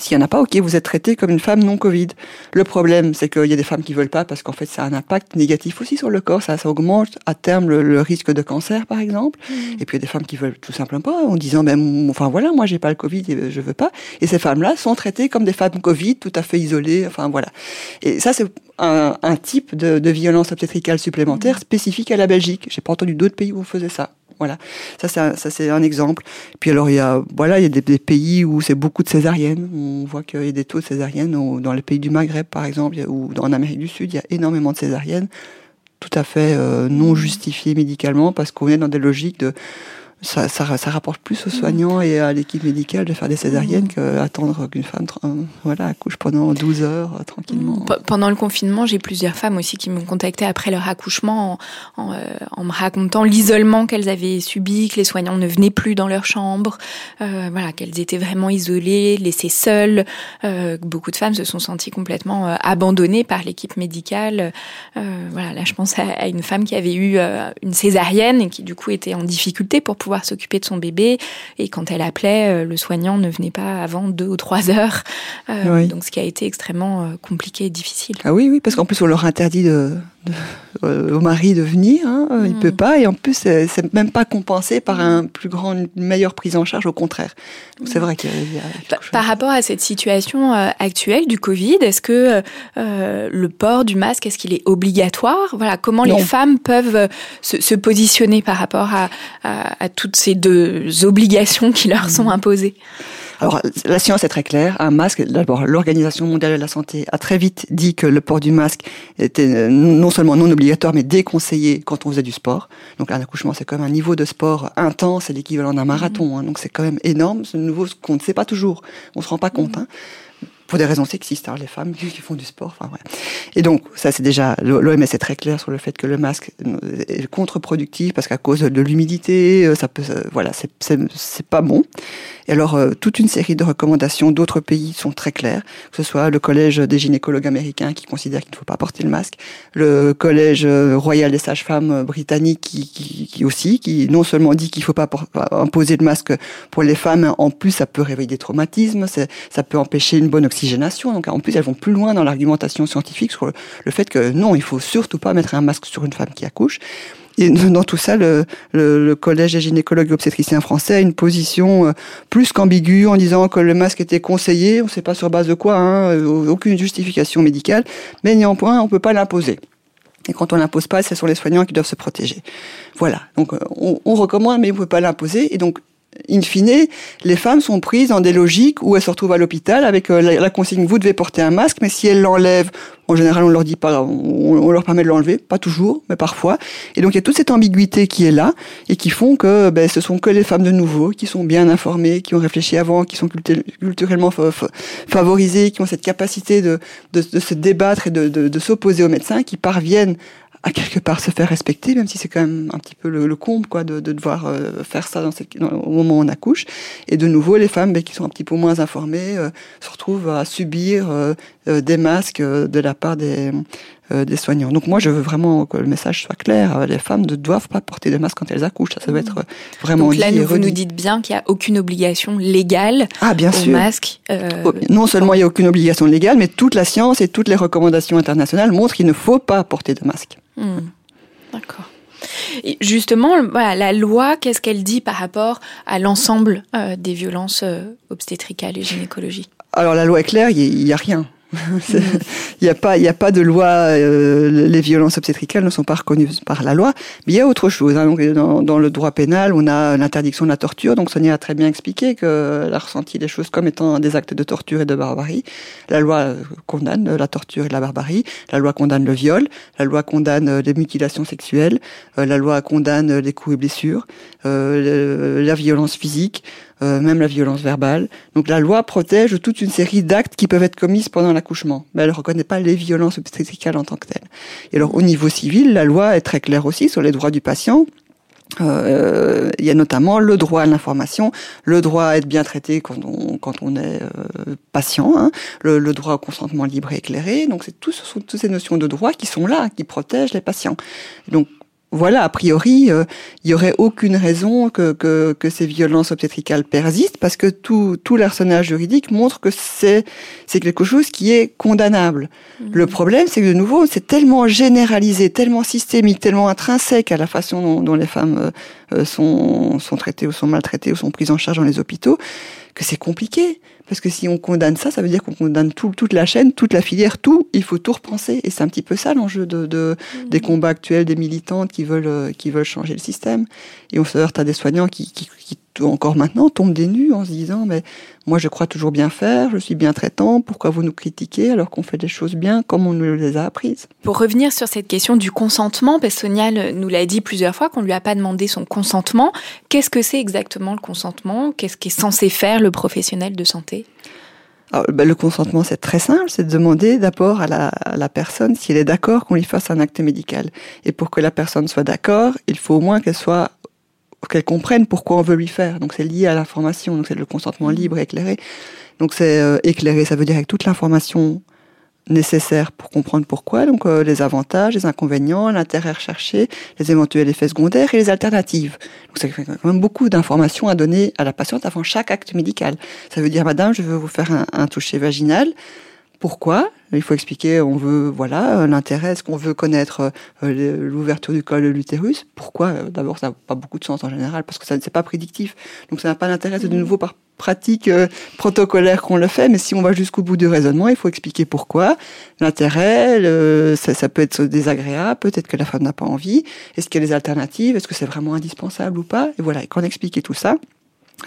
Speaker 2: s'il n'y en a pas, ok, vous êtes traité comme une femme non Covid. Le problème, c'est qu'il y a des femmes qui veulent pas parce qu'en fait, ça a un impact négatif aussi sur le corps. Ça, ça augmente à terme le, le risque de cancer, par exemple. Mmh. Et puis il y a des femmes qui veulent tout simplement pas, en disant, ben, enfin voilà, moi j'ai pas le Covid et je veux pas. Et ces femmes-là sont traitées comme des femmes Covid, tout à fait isolées. Enfin voilà. Et ça, c'est un, un, type de, de violence obstétricale supplémentaire mmh. spécifique à la Belgique. J'ai pas entendu d'autres pays où on faisait ça. Voilà, ça c'est un, exemple. Puis alors il y a voilà il y a des, des pays où c'est beaucoup de césariennes. On voit qu'il y a des taux de césariennes dans les pays du Maghreb par exemple ou en Amérique du Sud il y a énormément de césariennes, tout à fait euh, non justifiées médicalement parce qu'on est dans des logiques de ça, ça, ça, rapporte plus aux soignants et à l'équipe médicale de faire des césariennes mmh. qu'attendre qu'une femme voilà, accouche pendant 12 heures euh, tranquillement.
Speaker 7: P pendant le confinement, j'ai plusieurs femmes aussi qui m'ont contacté après leur accouchement en, en, euh, en me racontant l'isolement qu'elles avaient subi, que les soignants ne venaient plus dans leur chambre, euh, voilà, qu'elles étaient vraiment isolées, laissées seules. Euh, beaucoup de femmes se sont senties complètement euh, abandonnées par l'équipe médicale. voilà, là je pense à, à, une femme qui avait eu une césarienne et qui du coup était en difficulté pour pouvoir pouvoir s'occuper de son bébé. Et quand elle appelait, euh, le soignant ne venait pas avant deux ou trois heures. Euh, oui. Donc, ce qui a été extrêmement euh, compliqué et difficile.
Speaker 2: Ah oui, oui, parce qu'en plus, on leur interdit de, euh, au mari de venir. Hein, mmh. Il peut pas. Et en plus, c'est même pas compensé par un plus grand, une meilleure prise en charge. Au contraire. C'est vrai qu'il y,
Speaker 7: a. Par, par rapport à cette situation euh, actuelle du Covid, est-ce que euh, le port du masque, est-ce qu'il est obligatoire? Voilà, comment non. les femmes peuvent se, se, positionner par rapport à, à, à toutes ces deux obligations qui leur mmh. sont imposées?
Speaker 2: Alors, la science est très claire. Un masque, d'abord, l'Organisation mondiale de la santé a très vite dit que le port du masque était non seulement non obligatoire, mais déconseillé quand on faisait du sport. Donc, un accouchement, c'est quand même un niveau de sport intense, c'est l'équivalent d'un marathon. Hein, donc, c'est quand même énorme. C'est nouveau qu'on ne sait pas toujours. On se rend pas compte. Hein pour des raisons sexistes, hein, les femmes qui font du sport. Enfin, ouais. Et donc, ça, c'est déjà, l'OMS est très clair sur le fait que le masque est contre-productif parce qu'à cause de l'humidité, euh, ça peut, voilà, c'est pas bon. Et alors, euh, toute une série de recommandations d'autres pays sont très claires, que ce soit le collège des gynécologues américains qui considère qu'il ne faut pas porter le masque, le collège euh, royal des sages-femmes britanniques qui, aussi, qui non seulement dit qu'il ne faut pas imposer le masque pour les femmes, en plus ça peut réveiller des traumatismes, ça peut empêcher une bonne oxygénation. Donc en plus elles vont plus loin dans l'argumentation scientifique sur le, fait que non, il faut surtout pas mettre un masque sur une femme qui accouche. Et dans tout ça, le, collège des gynécologues obstétriciens français a une position euh, plus qu'ambiguë en disant que le masque était conseillé, on ne sait pas sur base de quoi, hein, euh, aucune justification médicale, mais néanmoins on ne peut pas l'imposer. Et quand on l'impose pas, ce sont les soignants qui doivent se protéger. Voilà. Donc euh, on, on recommande, mais on ne peut pas l'imposer. Et donc in fine, les femmes sont prises dans des logiques où elles se retrouvent à l'hôpital avec euh, la, consigne vous devez porter un masque, mais si elles l'enlèvent, en général on leur dit pas, on, leur permet de l'enlever, pas toujours, mais parfois. Et donc il y a toute cette ambiguïté qui est là et qui font que ben, ce sont que les femmes de nouveau qui sont bien informées, qui ont réfléchi avant, qui sont culturellement favorisées, qui ont cette capacité de, se débattre et de s'opposer aux médecins, qui parviennent à quelque part se faire respecter, même si c'est quand même un petit peu le, comble quoi, de, de devoir euh, faire ça dans cette, au moment où on accouche. Et de nouveau, les femmes ben, qui sont un petit peu moins informées euh, se retrouvent à subir euh, des masques de la part des, des soignants. Donc moi, je veux vraiment que le message soit clair. Les femmes ne doivent pas porter de masque quand elles accouchent. Ça, ça va être vraiment
Speaker 7: Donc là, vous nous dites bien qu'il n'y a aucune obligation légale
Speaker 2: ah, bien
Speaker 7: au
Speaker 2: sûr.
Speaker 7: masque.
Speaker 2: Oh, non seulement il n'y a aucune obligation légale, mais toute la science et toutes les recommandations internationales montrent qu'il ne faut pas porter de masque.
Speaker 7: Hmm. D'accord. Et justement, la loi, qu'est-ce qu'elle dit par rapport à l'ensemble euh, des violences euh, obstétricales et gynécologiques?
Speaker 2: Alors la loi est claire, il n'y a rien. Il n'y a pas, il a pas de loi. Euh, les violences obstétricales ne sont pas reconnues par la loi, mais il y a autre chose. Hein. Donc, dans, le droit pénal, on a l'interdiction de la torture. Donc, Sonia a très bien expliqué qu'elle a ressenti les choses comme étant des actes de torture et de barbarie. La loi euh, condamne la torture et la barbarie. La loi condamne le viol. La loi condamne euh, les mutilations sexuelles. La loi condamne les coups et blessures, la violence physique. Euh, même la violence verbale. Donc la loi protège toute une série d'actes qui peuvent être commis pendant l'accouchement, mais elle ne reconnaît pas les violences obstétricales en tant que telles. Et alors au niveau civil, la loi est très claire aussi sur les droits du patient. Euh, il y a notamment le droit à l'information, le droit à être bien traité quand on, quand on est euh, patient, hein, le, le, droit au consentement libre et éclairé. Donc c'est tout, ce sont toutes ces notions de droit qui sont là, qui protègent les patients. Donc voilà, a priori, il euh, y aurait aucune raison que, que, que, ces violences obstétricales persistent parce que tout, tout l'arsenal juridique montre que c'est, quelque chose qui est condamnable. Mhm. Le problème, c'est que de nouveau, c'est tellement généralisé, tellement systémique, tellement intrinsèque à la façon dont, dont les femmes euh, sont, sont traitées ou sont maltraitées ou sont prises en charge dans les hôpitaux que c'est compliqué. Parce que si on condamne ça, ça veut dire qu'on condamne tout, toute la chaîne, toute la filière, tout. Il faut tout repenser. Et c'est un petit peu ça l'enjeu de, de des combats actuels des militantes qui veulent, euh, qui veulent changer le système. Et on se heurte à des soignants qui, qui, qui encore maintenant tombent des nues en se disant mais moi je crois toujours bien faire, je suis bien traitant, pourquoi vous nous critiquez alors qu'on fait des choses bien comme on nous les a apprises?
Speaker 7: Pour revenir sur cette question du consentement, parce nous l'a dit plusieurs fois qu'on lui a pas demandé son consentement. Qu'est-ce que c'est exactement le consentement? Qu'est-ce qu'est censé faire le professionnel de santé?
Speaker 2: Ben, le consentement, c'est très simple, c'est de demander d'abord à la, à la, personne si elle est d'accord qu'on lui fasse un acte médical. Et pour que la personne soit d'accord, il faut au moins qu'elle soit qu'elle comprenne pourquoi on veut lui faire. Donc c'est lié à l'information, donc c'est le consentement libre et éclairé. Donc c'est euh, éclairé, ça veut dire avec toute l'information nécessaire pour comprendre pourquoi, donc euh, les avantages, les inconvénients, l'intérêt recherché, les éventuels effets secondaires et les alternatives. Donc c'est quand même beaucoup d'informations à donner à la patiente avant chaque acte médical. Ça veut dire, madame, je veux vous faire un, un toucher vaginal. Pourquoi Il faut expliquer, on veut, voilà, l'intérêt, est-ce qu'on veut connaître euh, l'ouverture du col de l'utérus Pourquoi? Euh, D'abord, ça n'a pas beaucoup de sens en général, parce que ça c'est pas prédictif. Donc ça n'a pas d'intérêt, c'est de mmh. nouveau par pratique euh, protocolaire qu'on le fait, mais si on va jusqu'au bout du raisonnement, il faut expliquer pourquoi. L'intérêt, ça, ça, peut être désagréable, peut-être que la femme n'a pas envie. Est-ce qu'il y a des alternatives? Est-ce que c'est vraiment indispensable ou pas? Et voilà, et quand on explique tout ça,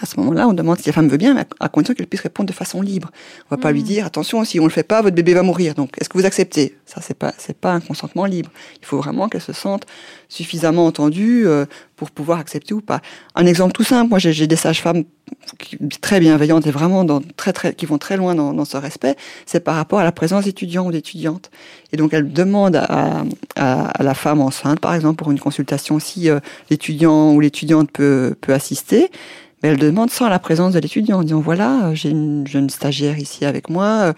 Speaker 2: À ce moment-là, on demande si la femme veut bien, mais à condition qu'elle puisse répondre de façon libre. On va pas lui
Speaker 7: Mhm.
Speaker 2: dire attention, si on le fait pas, votre bébé va mourir. Donc, est-ce que vous acceptez? Ça, c'est pas c'est pas un consentement libre. Il faut vraiment qu'elle se sente suffisamment entendue euh, pour pouvoir accepter ou pas. Un exemple tout simple, moi j'ai j'ai des sages-femmes qui- très bienveillantes et vraiment dans, très très qui vont très loin dans, dans ce respect. C'est par rapport à la présence d'étudiants ou d'étudiantes. Et donc elles demandent à, à, à la femme enceinte, par exemple, pour une consultation, si euh, l'étudiant ou l'étudiante peut peut assister. Mais elle demande sans la présence de l'étudiant, en disant voilà, euh, j'ai une jeune stagiaire ici avec moi. euh,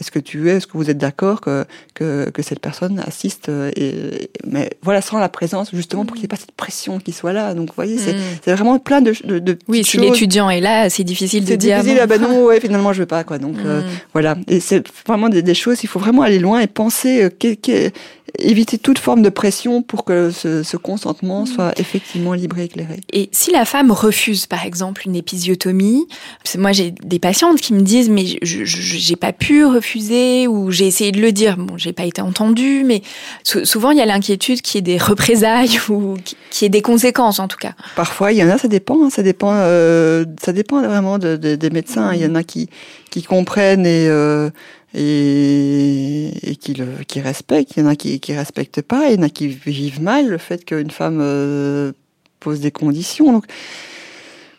Speaker 2: Est-ce que tu es, est-ce que vous êtes d'accord que, que, que cette personne assiste euh, et, Mais voilà, sans la présence, justement, pour qu'il n'y ait pas cette pression qui soit là. Donc, vous voyez, c'est
Speaker 7: Mm.
Speaker 2: c'est vraiment plein de, de, de
Speaker 7: Oui, si l'étudiant est là, c'est difficile de
Speaker 2: C'est
Speaker 7: dire.
Speaker 2: difficile, ah bah non, ouais, finalement, je veux pas, quoi. Donc, euh,
Speaker 7: Mm.
Speaker 2: voilà. Et c'est vraiment des, des choses, il faut vraiment aller loin et penser, euh, éviter toute forme de pression pour que ce, ce consentement soit effectivement libre et éclairé.
Speaker 7: Et si la femme refuse, par exemple, une épisiotomie, parce que moi j'ai des patientes qui me disent mais j'ai pas pu refuser ou j'ai essayé de le dire, bon j'ai pas été entendue, mais sou- souvent il y a l'inquiétude qu'il y ait des représailles ou qu'il y ait des conséquences en tout cas.
Speaker 2: Parfois, il y en a, ça dépend, hein, ça dépend, euh, ça dépend vraiment de- de- des médecins. Il y en a qui, qui comprennent et, euh, et, et qui, le, qui respectent. Il y en a qui, qui respectent pas. Il y en a qui vivent mal le fait qu'une femme euh, pose des conditions. Donc,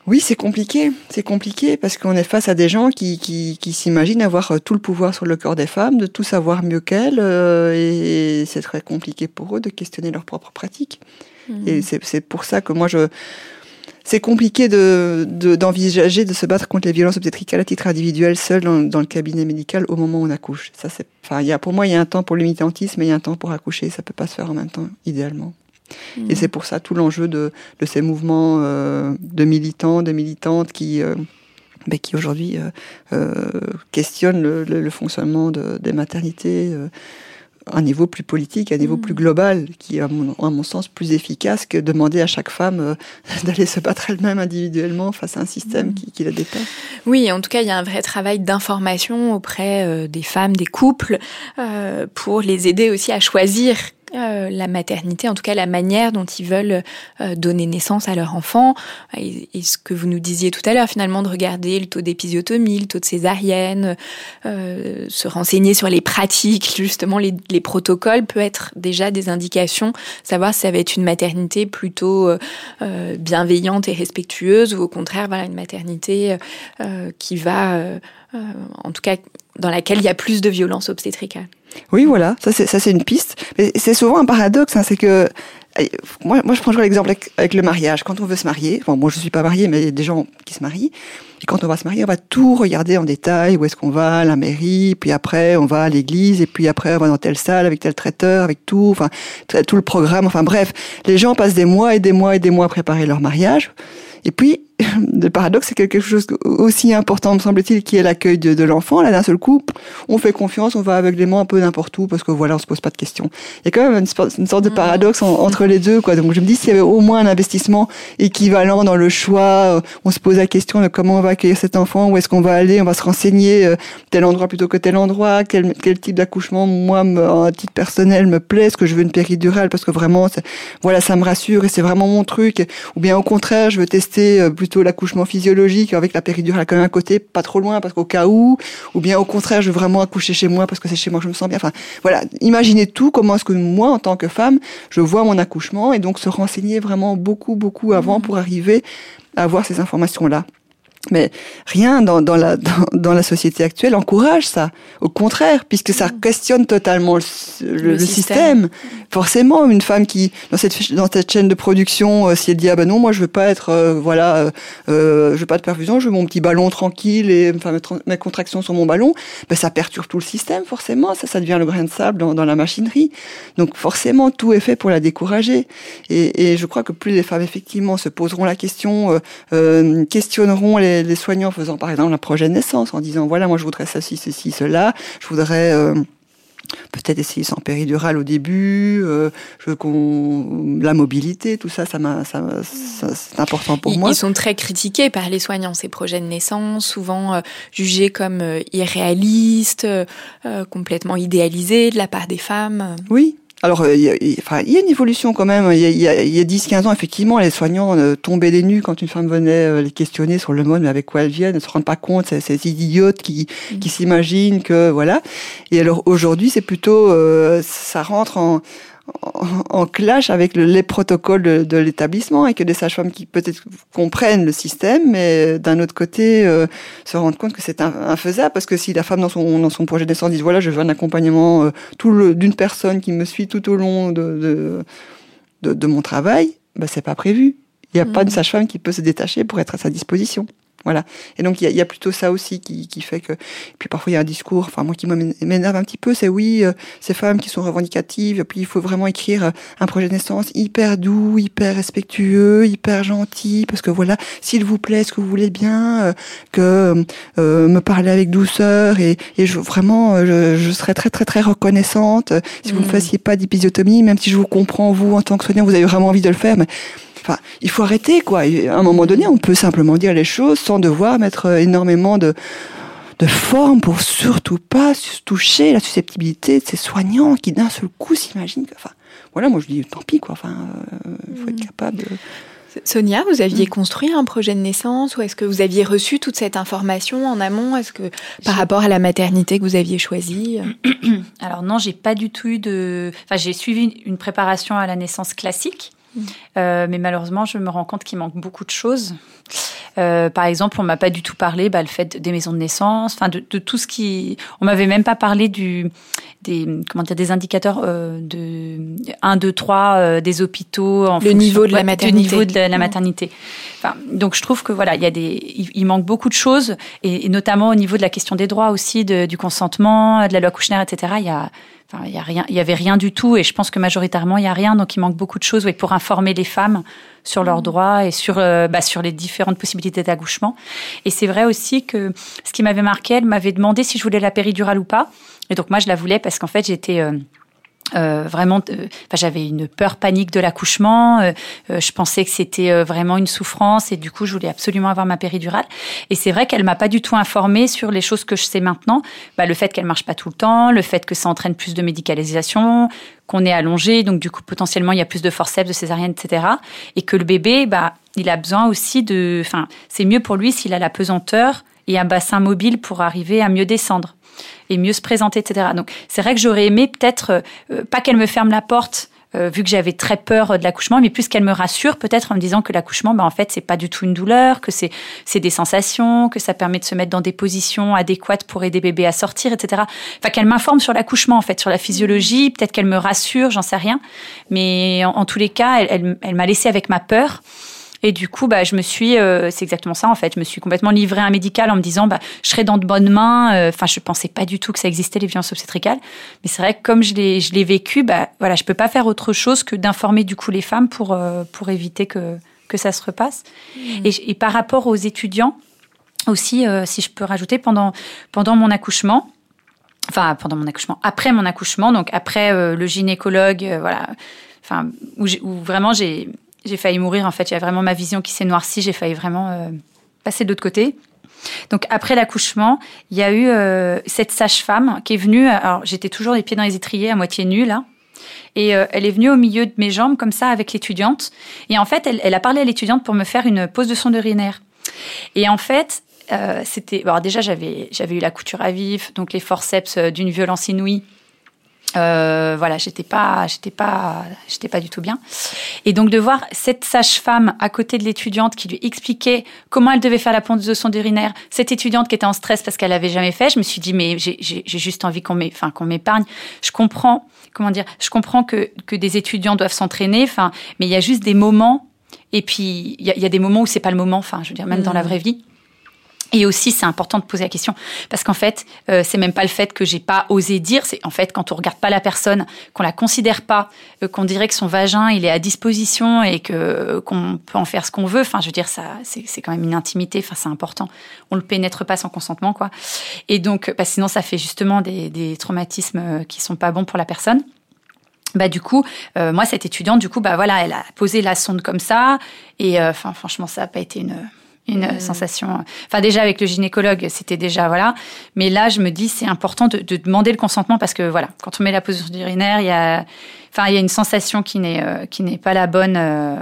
Speaker 2: oui, c'est compliqué. C'est compliqué parce qu'on est face à des gens qui, qui, qui s'imaginent avoir euh, tout le pouvoir sur le corps des femmes, de tout savoir mieux qu'elles, euh, et c'est très compliqué pour eux de questionner leurs propres pratiques. Et c'est c'est pour ça que moi, je. C'est compliqué de de- d'envisager de, se battre contre les violences obstétricales à titre individuel, seul dans, dans le cabinet médical au moment où on accouche. Ça, c'est. Enfin, il y a pour moi, il y a un temps pour le militantisme et il y a un temps pour accoucher. Ça peut pas se faire en même temps, idéalement. Et c'est pour ça tout l'enjeu de, de ces mouvements euh, de militants, de militantes qui, euh, ben, qui aujourd'hui euh, euh, questionnent le, le- le fonctionnement de- des maternités euh, un niveau plus politique, un niveau plus global, qui est à mon, à mon sens plus efficace que demander à chaque femme euh, d'aller se battre elle-même individuellement face à un système qui, qui la dépasse.
Speaker 7: Oui, en tout cas, il y a un vrai travail d'information auprès euh, des femmes, des couples, euh, pour les aider aussi à choisir euh, la maternité, en tout cas la manière dont ils veulent euh, donner naissance à leur enfant. Et, ce que vous nous disiez tout à l'heure, finalement, de regarder le taux d'épisiotomie, le taux de césarienne, euh, se renseigner sur les pratiques, justement les, les protocoles, peut être déjà des indications, savoir si ça va être une maternité plutôt euh, euh, bienveillante et respectueuse ou au contraire, voilà, une maternité qui va, en tout cas, dans laquelle il y a plus de violence obstétricale.
Speaker 2: Oui, voilà, ça c'est une piste. Mais c'est souvent un paradoxe, hein, c'est que euh, moi, moi je prends toujours l'exemple avec, le mariage. Quand on veut se marier, bon, moi je suis pas mariée, mais il y a des gens qui se marient. Et quand on va se marier, on va tout regarder en détail. Où est-ce qu'on va, la mairie, puis après on va à l'église, et puis après on va dans telle salle avec tel traiteur, avec tout, enfin tout le programme. Enfin bref, les gens passent des mois et des mois et des mois à préparer leur mariage. Et puis, le paradoxe, c'est que quelque chose aussi important, me semble-t-il, qui est l'accueil de, de l'enfant. Là, d'un seul coup, on fait confiance, on va aveuglément un peu n'importe où, parce que voilà, on se pose pas de questions. Il y a quand même une, sorte de paradoxe en- entre les deux, quoi. Donc, je me dis, s'il y avait au moins un investissement équivalent dans le choix, euh, on se pose la question de comment on va accueillir cet enfant, où est-ce qu'on va aller, on va se renseigner, euh, tel endroit plutôt que tel endroit, quel, quel type d'accouchement, moi, me, en titre personnel, me plaît, est-ce que je veux une péridurale, parce que vraiment, voilà, ça me rassure et c'est vraiment mon truc. Ou bien, au contraire, je veux tester euh, plutôt l'accouchement physiologique avec la péridurale quand même à côté, pas trop loin, parce qu'au cas où. Ou bien, au contraire, je veux vraiment accoucher chez moi parce que c'est chez moi que je me sens bien. Enfin, voilà, imaginez tout, comment est-ce que moi, en tant que femme, je vois mon accouchement et donc se renseigner vraiment beaucoup, beaucoup avant pour arriver à avoir ces informations-là. Mais rien dans, dans, la, dans, dans la société actuelle encourage ça. Au contraire, puisque ça questionne totalement le, le-
Speaker 7: Le
Speaker 2: le
Speaker 7: système.
Speaker 2: système. Forcément, une femme qui, dans cette, dans cette chaîne de production, euh, si elle dit, ah ben non, moi je veux pas être, euh, voilà, euh, euh, je veux pas de perfusion, je veux mon petit ballon tranquille et enfin, mes, tra- mes contractions sur mon ballon, ben ça perturbe tout le système, forcément. Ça, ça devient le grain de sable dans, dans la machinerie. Donc forcément, tout est fait pour la décourager. Et, et je crois que plus les femmes, effectivement, se poseront la question, euh, questionneront les, les soignants faisant par exemple un projet de naissance, en disant voilà, moi je voudrais ceci, ceci, cela, je voudrais euh, peut-être essayer sans péridurale au début, euh, je la mobilité, tout ça, ça, ça, c'est important pour
Speaker 7: ils,
Speaker 2: moi.
Speaker 7: ils sont très critiqués par les soignants, ces projets de naissance, souvent euh, jugés comme euh, irréalistes, complètement idéalisés de la part des femmes.
Speaker 2: Oui. Alors, il y, a, enfin, il y a une évolution quand même. Il y a, a 10-15 ans, effectivement, les soignants tombaient des nues quand une femme venait les questionner sur le mode, mais avec quoi elles viennent, ne se rendent pas compte, c'est ces idiotes qui, mmh. qui s'imaginent que, voilà. Et alors, aujourd'hui, c'est plutôt, ça rentre en, en clash avec le, les protocoles de, l'établissement et que des sages-femmes qui peut-être comprennent le système, mais d'un autre côté euh, se rendent compte que c'est infaisable parce que si la femme dans son, dans son projet de naissance dit voilà je veux un accompagnement euh, d'une personne qui me suit tout au long de, de, de, mon travail, bah, c'est pas prévu. Il n'y a pas de mmh. sage-femme qui peut se détacher pour être à sa disposition. Voilà. Et donc il y, y a, plutôt ça aussi qui, qui fait que. puis parfois il y a un discours, enfin moi qui m'énerve un petit peu, c'est oui, euh, ces femmes qui sont revendicatives, puis il faut vraiment écrire euh, un projet de naissance hyper doux, hyper respectueux, hyper gentil, parce que voilà, s'il vous plaît, est-ce que vous voulez bien euh, que me parler avec douceur et, et je, vraiment, je, je, serais très très très reconnaissante si vous ne mmh. fassiez pas d'épisiotomie, même si je vous comprends vous en tant que soignant, vous avez vraiment envie de le faire, mais Enfin, il faut arrêter, quoi. À un moment donné, on peut simplement dire les choses sans devoir mettre euh, énormément de, de forme pour surtout pas toucher la susceptibilité de ces soignants qui d'un seul coup s'imaginent que, enfin, voilà, moi je dis tant pis, quoi. Enfin, euh, il faut être mm. capable de.
Speaker 7: Sonia, vous aviez mm. construit un projet de naissance ou est-ce que vous aviez reçu toute cette information en amont? Est-ce que par rapport à la maternité que vous aviez choisie?
Speaker 1: Alors non, j'ai pas du tout eu de. Enfin, j'ai suivi une préparation à la naissance classique. Euh, mais malheureusement, je me rends compte qu'il manque beaucoup de choses. Euh, par exemple, on m'a pas du tout parlé, bah, le fait des maisons de naissance, enfin de, de, tout ce qui, on m'avait même pas parlé du des comment dire des indicateurs euh, de 1, 2, 3 des hôpitaux
Speaker 7: en le niveau de la maternité.
Speaker 1: niveau de la, maternité. Enfin, donc je trouve que voilà, il y a des, il, manque beaucoup de choses et, notamment au niveau de la question des droits aussi, de, du consentement, de la loi Kouchner, etc. Il y a il y a rien, il y avait rien du tout, et je pense que majoritairement il y a rien, donc il manque beaucoup de choses, oui, pour informer les femmes sur leurs mmh. droits et sur euh, bah, sur les différentes possibilités d'accouchement. Et c'est vrai aussi que ce qui m'avait marqué, elle m'avait demandé si je voulais la péridurale ou pas, et donc moi je la voulais parce qu'en fait j'étais euh, euh, vraiment, euh, j'avais une peur panique de l'accouchement. Euh, je pensais que c'était vraiment une souffrance et du coup, je voulais absolument avoir ma péridurale. Et c'est vrai qu'elle m'a pas du tout informée sur les choses que je sais maintenant. Bah, le fait qu'elle marche pas tout le temps, le fait que ça entraîne plus de médicalisation, qu'on est allongé, donc du coup potentiellement il y a plus de forceps, de césarienne, etc. Et que le bébé, bah, il a besoin aussi de, enfin, c'est mieux pour lui s'il a la pesanteur et un bassin mobile pour arriver à mieux descendre et mieux se présenter, etc. Donc c'est vrai que j'aurais aimé peut-être euh, pas qu'elle me ferme la porte. Euh, vu que j'avais très peur de l'accouchement, mais plus qu'elle me rassure, peut-être en me disant que l'accouchement, bah, en fait, c'est pas du tout une douleur, que c'est c'est des sensations, que ça permet de se mettre dans des positions adéquates pour aider bébé à sortir, etc. Enfin, qu'elle m'informe sur l'accouchement, en fait, sur la physiologie, peut-être qu'elle me rassure, j'en sais rien. Mais en, tous les cas, elle, elle, elle m'a laissé avec ma peur. Et du coup, bah, je me suis, euh, c'est exactement ça en fait, je me suis complètement livrée à un médical en me disant, bah, je serai dans de bonnes mains. Euh, enfin, je pensais pas du tout que ça existait les violences obstétricales, mais c'est vrai que comme je l'ai, je l'ai vécu, bah, voilà, je peux pas faire autre chose que d'informer du coup les femmes pour euh, pour éviter que que ça se repasse. Mmh. Et, et, par rapport aux étudiants aussi, si je peux rajouter, pendant pendant mon accouchement enfin pendant mon accouchement, après mon accouchement, donc après le gynécologue, voilà, enfin où, où, vraiment j'ai j'ai failli mourir en fait. Il y a vraiment ma vision qui s'est noircie. J'ai failli vraiment euh, passer de l'autre côté. Donc après l'accouchement, il y a eu euh, cette sage-femme qui est venue. Alors j'étais toujours les pieds dans les étriers, à moitié nue là. Et euh, elle est venue au milieu de mes jambes comme ça avec l'étudiante. Et en fait, elle, elle a parlé à l'étudiante pour me faire une pose de sonde urinaire. Et en fait, c'était. Alors déjà, j'avais j'avais eu la couture à vif, donc les forceps d'une violence inouïe. Euh, voilà, j'étais pas, j'étais pas, j'étais pas du tout bien. Et donc de voir cette sage-femme à côté de l'étudiante qui lui expliquait comment elle devait faire la ponte de son urinaire, cette étudiante qui était en stress parce qu'elle avait jamais fait, je me suis dit mais j'ai juste envie qu'on enfin qu'on m'épargne. Je comprends, comment dire, je comprends que que des étudiants doivent s'entraîner, enfin, mais il y a juste des moments. Et puis il y a, y a, des moments où c'est pas le moment, enfin, je veux dire même dans la mmh. vraie vie et aussi, c'est important de poser la question parce qu'en fait, euh, c'est même pas le fait que j'ai pas osé dire, c'est en fait quand on regarde pas la personne, qu'on la considère pas, euh, qu'on dirait que son vagin il est à disposition et que euh, qu'on peut en faire ce qu'on veut. Enfin, je veux dire, ça, c'est quand même une intimité. Enfin, c'est important. On le pénètre pas sans consentement, quoi. Et donc, bah, sinon, ça fait justement des, des traumatismes qui sont pas bons pour la personne bah du coup, euh, moi cette étudiante, du coup, bah voilà, elle a posé la sonde comme ça, et enfin franchement, ça n'a pas été une une mmh. sensation. Enfin, déjà avec le gynécologue, c'était déjà voilà. Mais là, je me dis, c'est important de, de, demander le consentement parce que voilà, quand on met la position urinaire, il y a, enfin, il y a une sensation qui n'est euh, qui n'est pas la bonne. Euh,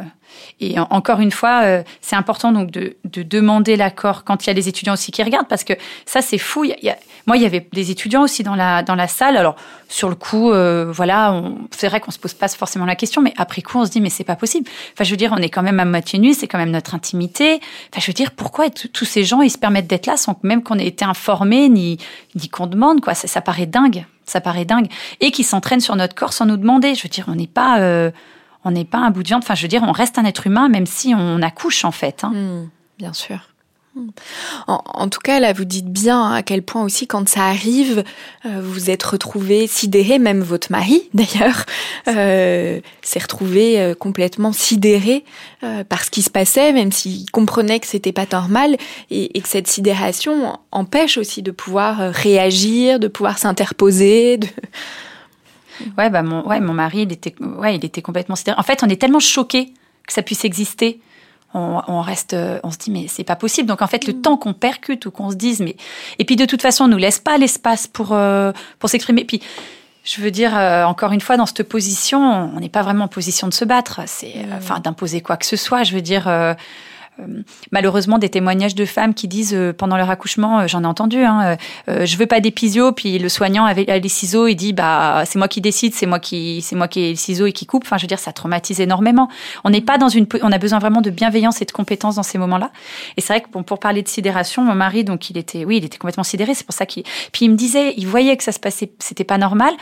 Speaker 1: et encore une fois, euh, c'est important donc de, de demander l'accord quand il y a des étudiants aussi qui regardent, parce que ça c'est fou. Il y a, moi, il y avait des étudiants aussi dans la dans la salle. Alors sur le coup, euh, voilà, c'est vrai qu'on se pose pas forcément la question, mais après coup, on se dit mais c'est pas possible. Enfin, je veux dire, on est quand même à moitié nu, c'est quand même notre intimité. Enfin, je veux dire, pourquoi tous ces gens ils se permettent d'être là sans même qu'on ait été informés ni ni qu'on demande quoi? Ça, paraît dingue, ça paraît dingue, et qui s'entraînent sur notre corps sans nous demander. Je veux dire, on n'est pas euh, pas un bout de viande. Enfin, je veux dire, on reste un être humain même si on accouche en fait. Hein.
Speaker 7: Hmm, bien sûr. En, tout cas, là, vous dites bien à quel point aussi, quand ça arrive, euh, vous êtes retrouvé sidéré, même votre mari, d'ailleurs, euh, s'est retrouvé euh, complètement sidéré par ce qui se passait, même s'il comprenait que c'était pas normal, et, et, que cette sidération empêche aussi de pouvoir réagir, de pouvoir s'interposer. De...
Speaker 1: Ouais, bah mon, ouais, mon mari, il était, ouais, il était complètement sidéré. En fait, on est tellement choqués que ça puisse exister. On, reste, on se dit mais c'est pas possible. Donc en fait, le mm. temps qu'on percute ou qu'on se dise mais et puis de toute façon, on nous laisse pas l'espace pour euh, pour s'exprimer. Puis je veux dire euh, encore une fois dans cette position, on n'est pas vraiment en position de se battre. C'est mm. enfin d'imposer quoi que ce soit. Je veux dire. Euh, euh, malheureusement des témoignages de femmes qui disent euh, pendant leur accouchement, euh, j'en ai entendu, hein, je veux pas d'épisio, puis le soignant avec les ciseaux, il dit bah c'est moi qui décide, c'est moi qui c'est moi qui ai le ciseau et qui coupe. Enfin, je veux dire, ça traumatise énormément. On n'est pas dans une, on a besoin vraiment de bienveillance et de compétence dans ces moments-là. Et c'est vrai que bon, pour parler de sidération, mon mari, donc il était, oui, il était complètement sidéré. C'est pour ça qu'il, puis il me disait, il voyait que ça se passait, c'était pas normal,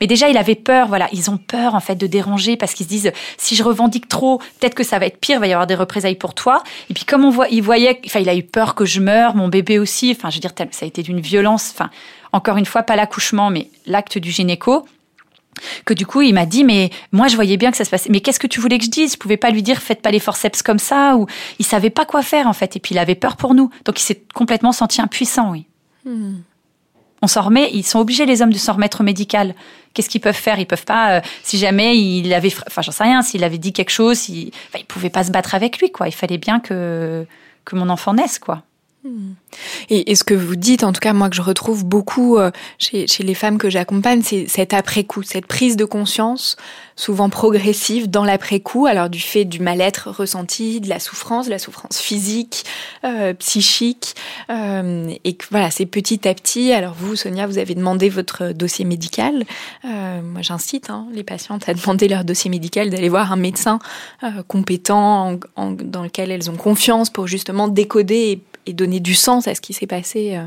Speaker 1: mais déjà il avait peur. Voilà, ils ont peur en fait de déranger parce qu'ils se disent si je revendique trop, peut-être que ça va être pire, il va y avoir des représailles pour toi. Et puis comme on voit, il voyait, enfin, il a eu peur que je meure, mon bébé aussi. Enfin, je veux dire, ça a été d'une violence. Enfin, encore une fois, pas l'accouchement, mais l'acte du gynéco. Que du coup, il m'a dit, mais moi, je voyais bien que ça se passait. Mais qu'est-ce que tu voulais que je dise? Je pouvais pas lui dire, faites pas les forceps comme ça. Ou il savait pas quoi faire en fait. Et puis il avait peur pour nous. Donc il s'est complètement senti impuissant, oui. Hmm ils sont obligés les hommes de s'en remettre au médical. Qu'est-ce qu'ils peuvent faire? Ils peuvent pas, euh, si jamais il avait, enfin j'en sais rien, s'il avait dit quelque chose, il, ils pouvaient pas se battre avec lui, quoi. Il fallait bien que que mon enfant naisse, quoi.
Speaker 7: Et, ce que vous dites, en tout cas moi que je retrouve beaucoup euh, chez, les femmes que j'accompagne, c'est cet après-coup, cette prise de conscience, souvent progressive dans l'après-coup, alors du fait du mal-être ressenti, de la souffrance, de la souffrance physique, euh, psychique, euh, et voilà, c'est petit à petit. Alors vous, Sonia, vous avez demandé votre dossier médical. moi, j'incite hein, les patientes à demander leur dossier médical, d'aller voir un médecin compétent dans lequel elles ont confiance pour justement décoder et et donner du sens à ce qui s'est passé. Euh.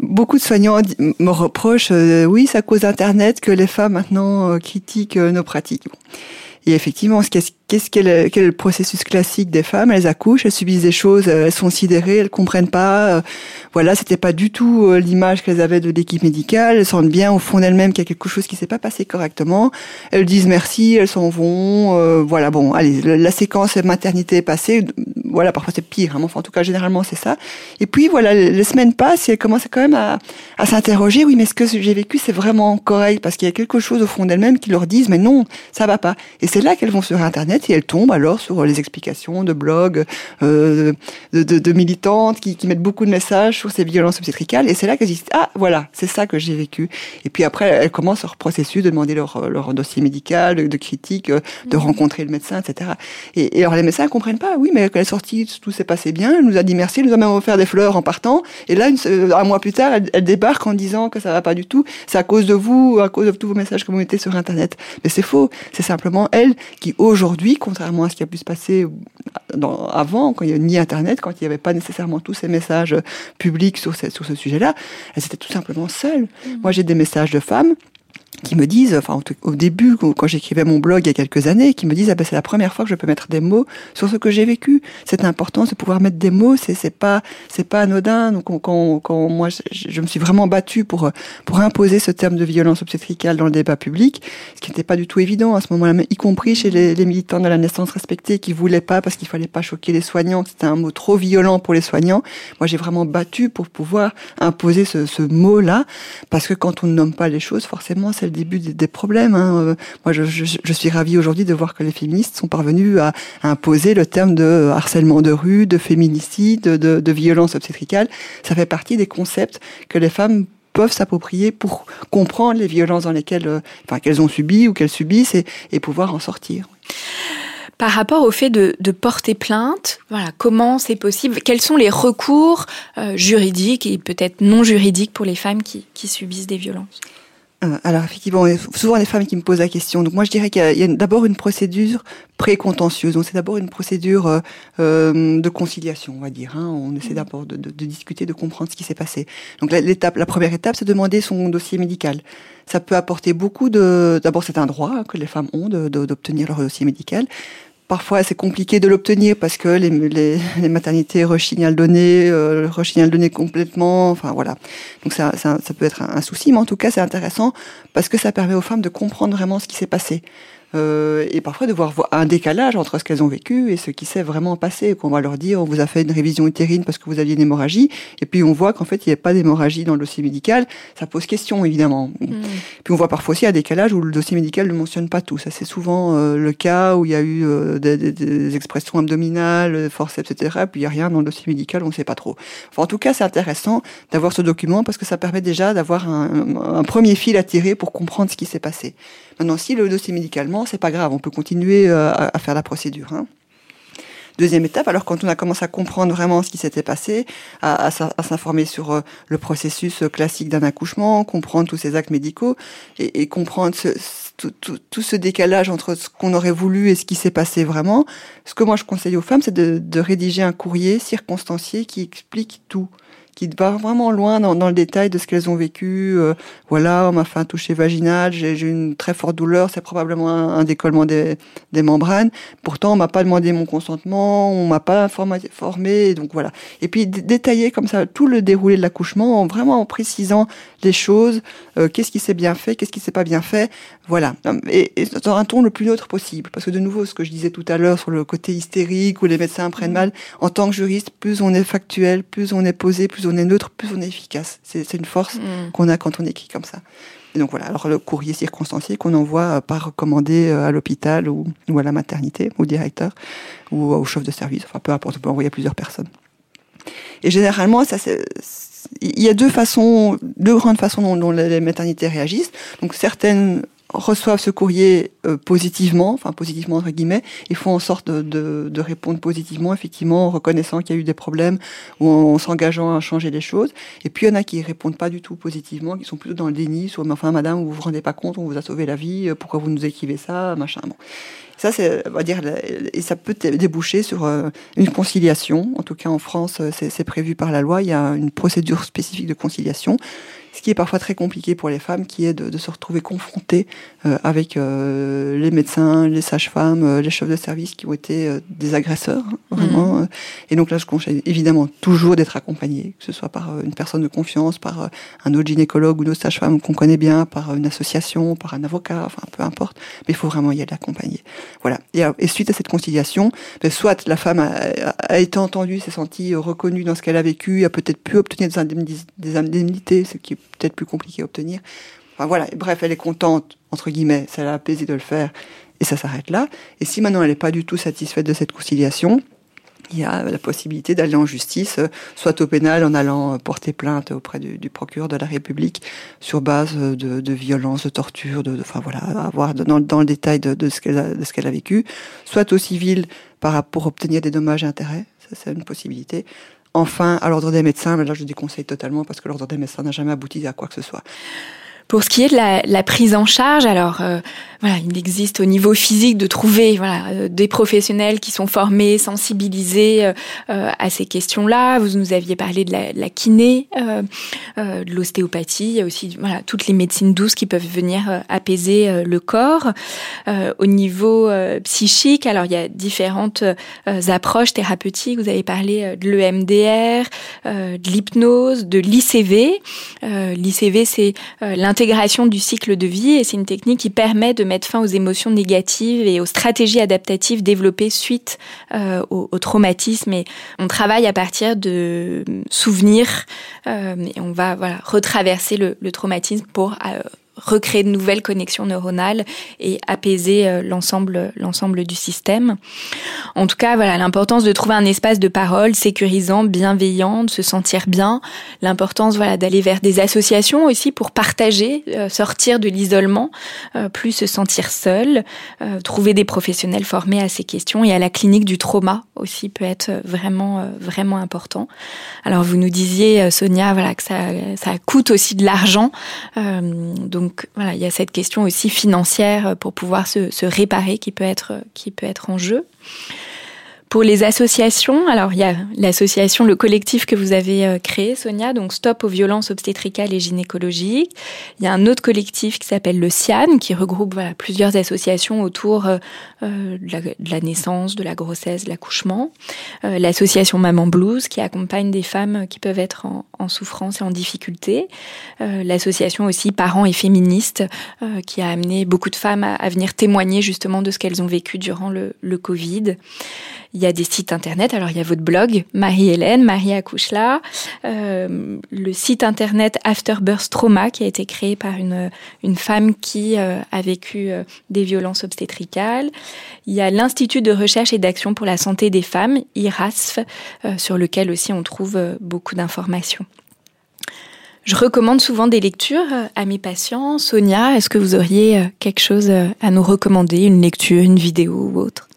Speaker 2: Beaucoup de soignants me reprochent, euh, oui, ça cause Internet que les femmes maintenant euh, critiquent nos pratiques. Et effectivement, qu'est-ce qu'est-ce quel est le processus classique des femmes? Elles accouchent, elles subissent des choses, elles sont sidérées, elles comprennent pas. voilà, c'était pas du tout l'image qu'elles avaient de l'équipe médicale. Elles sentent bien au fond d'elles-mêmes qu'il y a quelque chose qui s'est pas passé correctement. Elles disent merci, elles s'en vont. voilà, bon, allez, la séquence maternité est passée voilà, parfois c'est pire, hein, enfin en tout cas généralement c'est ça. Et puis voilà, les semaines passent et elles commencent quand même à, s'interroger, oui mais ce que j'ai vécu c'est vraiment correct? Parce qu'il y a quelque chose au fond d'elles-mêmes qui leur disent mais non, ça va pas. Et c'est là qu'elles vont sur internet et elles tombent alors sur les explications de blogs, euh, de, de, de, militantes qui, qui, mettent beaucoup de messages sur ces violences obstétricales et c'est là qu'elles disent ah voilà, c'est ça que j'ai vécu. Et puis après elles commencent leur processus de demander leur, leur dossier médical, de, de critique, de mmh. rencontrer le médecin, etc. Et, et alors les médecins ne comprennent pas, oui mais elles sortent tout s'est passé bien. Elle nous a dit merci, elle nous a même offert des fleurs en partant. Et là, un mois plus tard, elle, débarque en disant que ça va pas du tout. C'est à cause de vous, à cause de tous vos messages que vous mettez sur Internet. Mais c'est faux. C'est simplement elle qui, aujourd'hui, contrairement à ce qui a pu se passer avant, quand il n'y avait ni Internet, quand il n'y avait pas nécessairement tous ces messages publics sur ce, sur ce sujet-là, elle était tout simplement seule. Mmh. Moi, j'ai des messages de femmes qui me disent, enfin au début quand j'écrivais mon blog il y a quelques années, qui me disent ah ben c'est la première fois que je peux mettre des mots sur ce que j'ai vécu. C'est important de pouvoir mettre des mots, c'est c'est pas c'est pas anodin. Donc quand, quand moi je, me suis vraiment battue pour pour imposer ce terme de violence obstétricale dans le débat public, ce qui n'était pas du tout évident à ce moment-là, y compris chez les, militants de la naissance respectée qui voulaient pas parce qu'il fallait pas choquer les soignants, c'était un mot trop violent pour les soignants. Moi j'ai vraiment battu pour pouvoir imposer ce, ce mot-là parce que quand on ne nomme pas les choses, forcément c'est le début des, problèmes. Hein. Moi, je, suis ravie aujourd'hui de voir que les féministes sont parvenus à, imposer le terme de harcèlement de rue, de féminicide, de, violence obstétricale. Ça fait partie des concepts que les femmes peuvent s'approprier pour comprendre les violences dans lesquelles, euh, enfin, qu'elles ont subies ou qu'elles subissent et, pouvoir en sortir.
Speaker 7: Par rapport au fait de, porter plainte, voilà, comment c'est possible? Quels sont les recours euh, juridiques et peut-être non juridiques pour les femmes qui, subissent des violences?
Speaker 2: euh, alors effectivement, souvent les femmes qui me posent la question. Donc moi je dirais qu'il y a, d'abord une procédure pré-contentieuse. Donc c'est d'abord une procédure euh, euh, de conciliation, on va dire. Hein. On essaie mmh. d'abord de, de, de, discuter, de comprendre ce qui s'est passé. Donc l'étape, la première étape, c'est de demander son dossier médical. Ça peut apporter beaucoup de. D'abord c'est un droit que les femmes ont d'obtenir leur dossier médical. Parfois, c'est compliqué de l'obtenir parce que les, les, les, maternités rechignent à le donner, euh, rechignent à le donner complètement. Enfin, voilà. Donc, ça, ça, ça peut être un souci, mais en tout cas, c'est intéressant parce que ça permet aux femmes de comprendre vraiment ce qui s'est passé. Euh, et parfois de voir un décalage entre ce qu'elles ont vécu et ce qui s'est vraiment passé. Qu'on va leur dire, on vous a fait une révision utérine parce que vous aviez une hémorragie, et puis on voit qu'en fait, il n'y a pas d'hémorragie dans le dossier médical. Ça pose question, évidemment. Mm. Puis on voit parfois aussi un décalage où le dossier médical ne mentionne pas tout. Ça, c'est souvent euh, le cas où il y a eu euh, des, des, des, expressions abdominales, forceps, etc. Puis il n'y a rien dans le dossier médical, on ne sait pas trop. Enfin, en tout cas, c'est intéressant d'avoir ce document parce que ça permet déjà d'avoir un, un premier fil à tirer pour comprendre ce qui s'est passé. Maintenant, si le dossier médicalement, c'est pas grave, on peut continuer euh, à, faire la procédure. Hein. Deuxième étape, alors quand on a commencé à comprendre vraiment ce qui s'était passé, à, s'informer sur euh, le processus classique d'un accouchement, comprendre tous ces actes médicaux et, comprendre tout, ce décalage entre ce qu'on aurait voulu et ce qui s'est passé vraiment, ce que moi je conseille aux femmes, c'est de rédiger un courrier circonstancié qui explique tout qui va vraiment loin dans, dans le détail de ce qu'elles ont vécu. Euh, voilà, on m'a fait un toucher vaginal, j'ai eu une très forte douleur, c'est probablement un, décollement des, des, membranes. Pourtant, on m'a pas demandé mon consentement, on m'a pas informé, donc voilà. Et puis détailler comme ça tout le déroulé de l'accouchement, vraiment en précisant les choses, euh, qu'est-ce qui s'est bien fait, qu'est-ce qui s'est pas bien fait, voilà. Et, et, dans un ton le plus neutre possible, parce que de nouveau, ce que je disais tout à l'heure sur le côté hystérique où les médecins prennent mal, en tant que juriste, plus on est factuel, plus on est posé, plus on est neutre, plus on est efficace. C'est une force mm. qu'on a quand on écrit comme ça. Et donc voilà, alors le courrier circonstancié qu'on envoie euh, par recommandé euh, à l'hôpital ou, à la maternité, au directeur ou au chef de service, enfin peu importe, on peut envoyer à plusieurs personnes. Et généralement, ça il y a deux façons, deux grandes façons dont, dont les maternités réagissent. Donc certaines reçoivent ce courrier euh, positivement, enfin positivement entre guillemets, et font en sorte de, répondre positivement, effectivement, en reconnaissant qu'il y a eu des problèmes ou en, s'engageant à changer les choses. Et puis il y en a qui répondent pas du tout positivement, qui sont plutôt dans le déni, mais enfin madame, vous vous rendez pas compte, on vous a sauvé la vie, euh, pourquoi vous nous écrivez ça, machin. Bon. Ça, c'est, on va dire, et ça peut déboucher sur euh, une conciliation. En tout cas, en France, c'est prévu par la loi. Il y a une procédure spécifique de conciliation ce qui est parfois très compliqué pour les femmes, qui est de, de se retrouver confrontées euh, avec euh, les médecins, les sages-femmes, euh, les chefs de service qui ont été des agresseurs, hein, vraiment. Mhm. Et donc là, je conseille évidemment toujours d'être accompagné, que ce soit par une personne de confiance, par un autre gynécologue ou une autre sage-femme qu'on connaît bien, par une association, par un avocat, enfin peu importe, mais il faut vraiment y aller accompagner. Voilà. Et, suite à cette conciliation, ben, soit la femme a, été entendue, s'est sentie reconnue dans ce qu'elle a vécu, a peut-être pu obtenir des, indemnités, ce qui peut-être plus compliqué à obtenir. Enfin voilà, bref, elle est contente, entre guillemets, ça l'a apaisé de le faire, et ça s'arrête là. Et si maintenant elle n'est pas du tout satisfaite de cette conciliation, il y a la possibilité d'aller en justice, soit au pénal en allant porter plainte auprès du, procureur de la République sur base de, de violence, de torture, de, enfin voilà, avoir dans, dans le détail de, de ce qu'elle a, de ce qu'elle a vécu, soit au civil par, pour obtenir des dommages et intérêts, ça c'est une possibilité, enfin à l'ordre des médecins, mais là je déconseille totalement parce que l'ordre des médecins n'a jamais abouti à quoi que ce soit.
Speaker 7: Pour ce qui est de la, la prise en charge, alors euh, voilà, il existe au niveau physique de trouver voilà euh, des professionnels qui sont formés, sensibilisés euh, à ces questions-là. Vous nous aviez parlé de la, la kiné, de l'ostéopathie, il y a aussi voilà toutes les médecines douces qui peuvent venir apaiser le corps. au niveau psychique, alors il y a différentes approches thérapeutiques. Vous avez parlé de l'EMDR, de l'hypnose, de l'ICV. L'ICV, c'est l'intégration du cycle de vie et c'est une technique qui permet de mettre fin aux émotions négatives et aux stratégies adaptatives développées suite euh, au, traumatisme. On travaille à partir de souvenirs euh, et on va voilà retraverser le, traumatisme pour euh, recréer de nouvelles connexions neuronales et apaiser l'ensemble l'ensemble du système. En tout cas, voilà l'importance de trouver un espace de parole sécurisant, bienveillant, de se sentir bien. L'importance voilà d'aller vers des associations aussi pour partager, sortir de l'isolement, plus se sentir seul, trouver des professionnels formés à ces questions et à la clinique du trauma aussi peut être vraiment vraiment important. Alors vous nous disiez Sonia voilà que ça ça coûte aussi de l'argent. donc voilà, il y a cette question aussi financière pour pouvoir se, réparer qui peut être qui peut être en jeu. Pour les associations, alors il y a l'association, le collectif que vous avez euh, créé, Sonia, donc Stop aux violences obstétricales et gynécologiques. Il y a un autre collectif qui s'appelle le CIAN, qui regroupe plusieurs associations autour euh, euh, de, la, naissance, de la grossesse, de l'accouchement. L'association Maman Blues, qui accompagne des femmes qui peuvent être en, souffrance et en difficulté. L'association aussi Parents et Féministes, qui a amené beaucoup de femmes à, venir témoigner justement de ce qu'elles ont vécu durant le, le Covid. Il y a des sites internet. Alors il y a votre blog Marie-Hélène, Marie accouche. Euh, le site internet Afterbirth Trauma qui a été créé par une, une femme qui euh, a vécu euh, des violences obstétricales. Il y a l'Institut de recherche et d'action pour la santé des femmes, IRASF, sur lequel aussi on trouve beaucoup d'informations. Je recommande souvent des lectures à mes patients. Sonia, est-ce que vous auriez quelque chose à nous recommander, une lecture, une vidéo ou autre?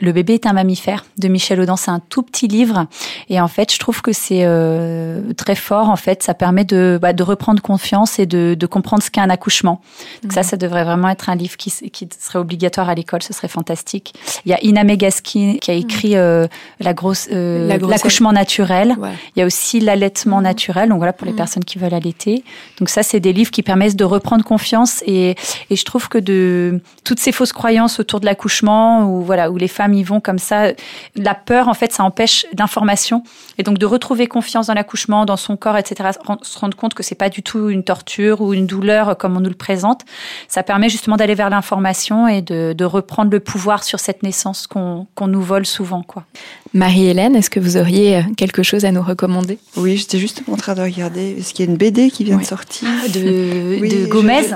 Speaker 1: Le bébé est un mammifère de Michel Audin. C'est un tout petit livre et en fait, je trouve que c'est euh, très fort. En fait, ça permet de, bah, de reprendre confiance et de, de comprendre ce qu'est un accouchement. Donc ça, mhm. ça devrait vraiment être un livre qui, qui serait obligatoire à l'école. Ce serait fantastique. Il y a Ina Megaski qui a mhm. écrit euh, la grosse euh, l'accouchement naturel. Il y a aussi l'allaitement mhm. naturel. Donc voilà pour les personnes qui veulent allaiter. Donc ça, c'est des livres qui permettent de reprendre confiance et, et je trouve que de toutes ces fausses croyances autour de l'accouchement ou voilà où les femmes ils vont comme ça. La peur, en fait, ça empêche l'information. Et donc, de retrouver confiance dans l'accouchement, dans son corps, etc., se rendre compte que c'est pas du tout une torture ou une douleur comme on nous le présente, ça permet justement d'aller vers l'information et de, reprendre le pouvoir sur cette naissance qu'on nous vole souvent, quoi.
Speaker 7: Marie-Hélène, est-ce que vous auriez euh, quelque chose à nous recommander?
Speaker 2: Oui, j'étais juste en train de regarder. Est-ce qu'il y a une BD qui vient de sortir
Speaker 1: ah, de, Gomez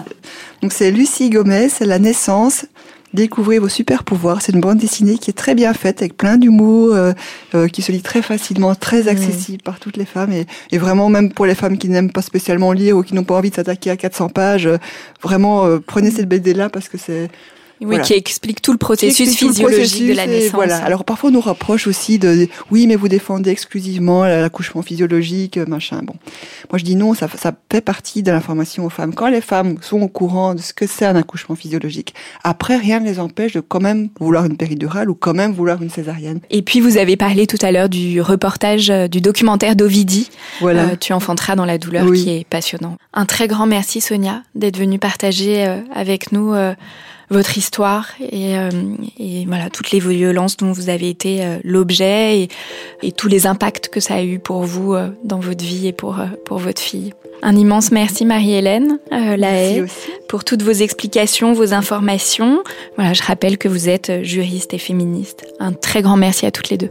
Speaker 2: Donc, c'est Lucie Gomez, La naissance Découvrez vos super pouvoirs. C'est une bande dessinée qui est très bien faite, avec plein d'humour, euh, euh, qui se lit très facilement, très accessible par toutes les femmes. Et, et, vraiment, même pour les femmes qui n'aiment pas spécialement lire ou qui n'ont pas envie de s'attaquer à 400 pages, euh, vraiment, prenez cette BD-là parce que c'est
Speaker 7: oui, qui explique tout le processus physiologique de la naissance.
Speaker 2: Voilà. Alors parfois on nous rapproche aussi de oui, mais vous défendez exclusivement l'accouchement physiologique, machin. Bon, moi je dis non, ça, ça fait partie de l'information aux femmes. Quand les femmes sont au courant de ce que c'est un accouchement physiologique, après rien ne les empêche de quand même vouloir une péridurale ou quand même vouloir une césarienne.
Speaker 7: Et puis vous avez parlé tout à l'heure du reportage euh, du documentaire d'Ovidi. Voilà. Euh, tu enfanteras dans la douleur, qui est passionnant. Un très grand merci Sonia d'être venue partager euh, avec nous votre histoire et, euh, et, voilà toutes les violences dont vous avez été euh, l'objet et, et, tous les impacts que ça a eu pour vous euh, dans votre vie et pour, pour votre fille. Un immense merci Marie-Hélène Lahaye pour toutes vos explications, vos informations. Voilà, je rappelle que vous êtes juriste et féministe. Un très grand merci à toutes les deux.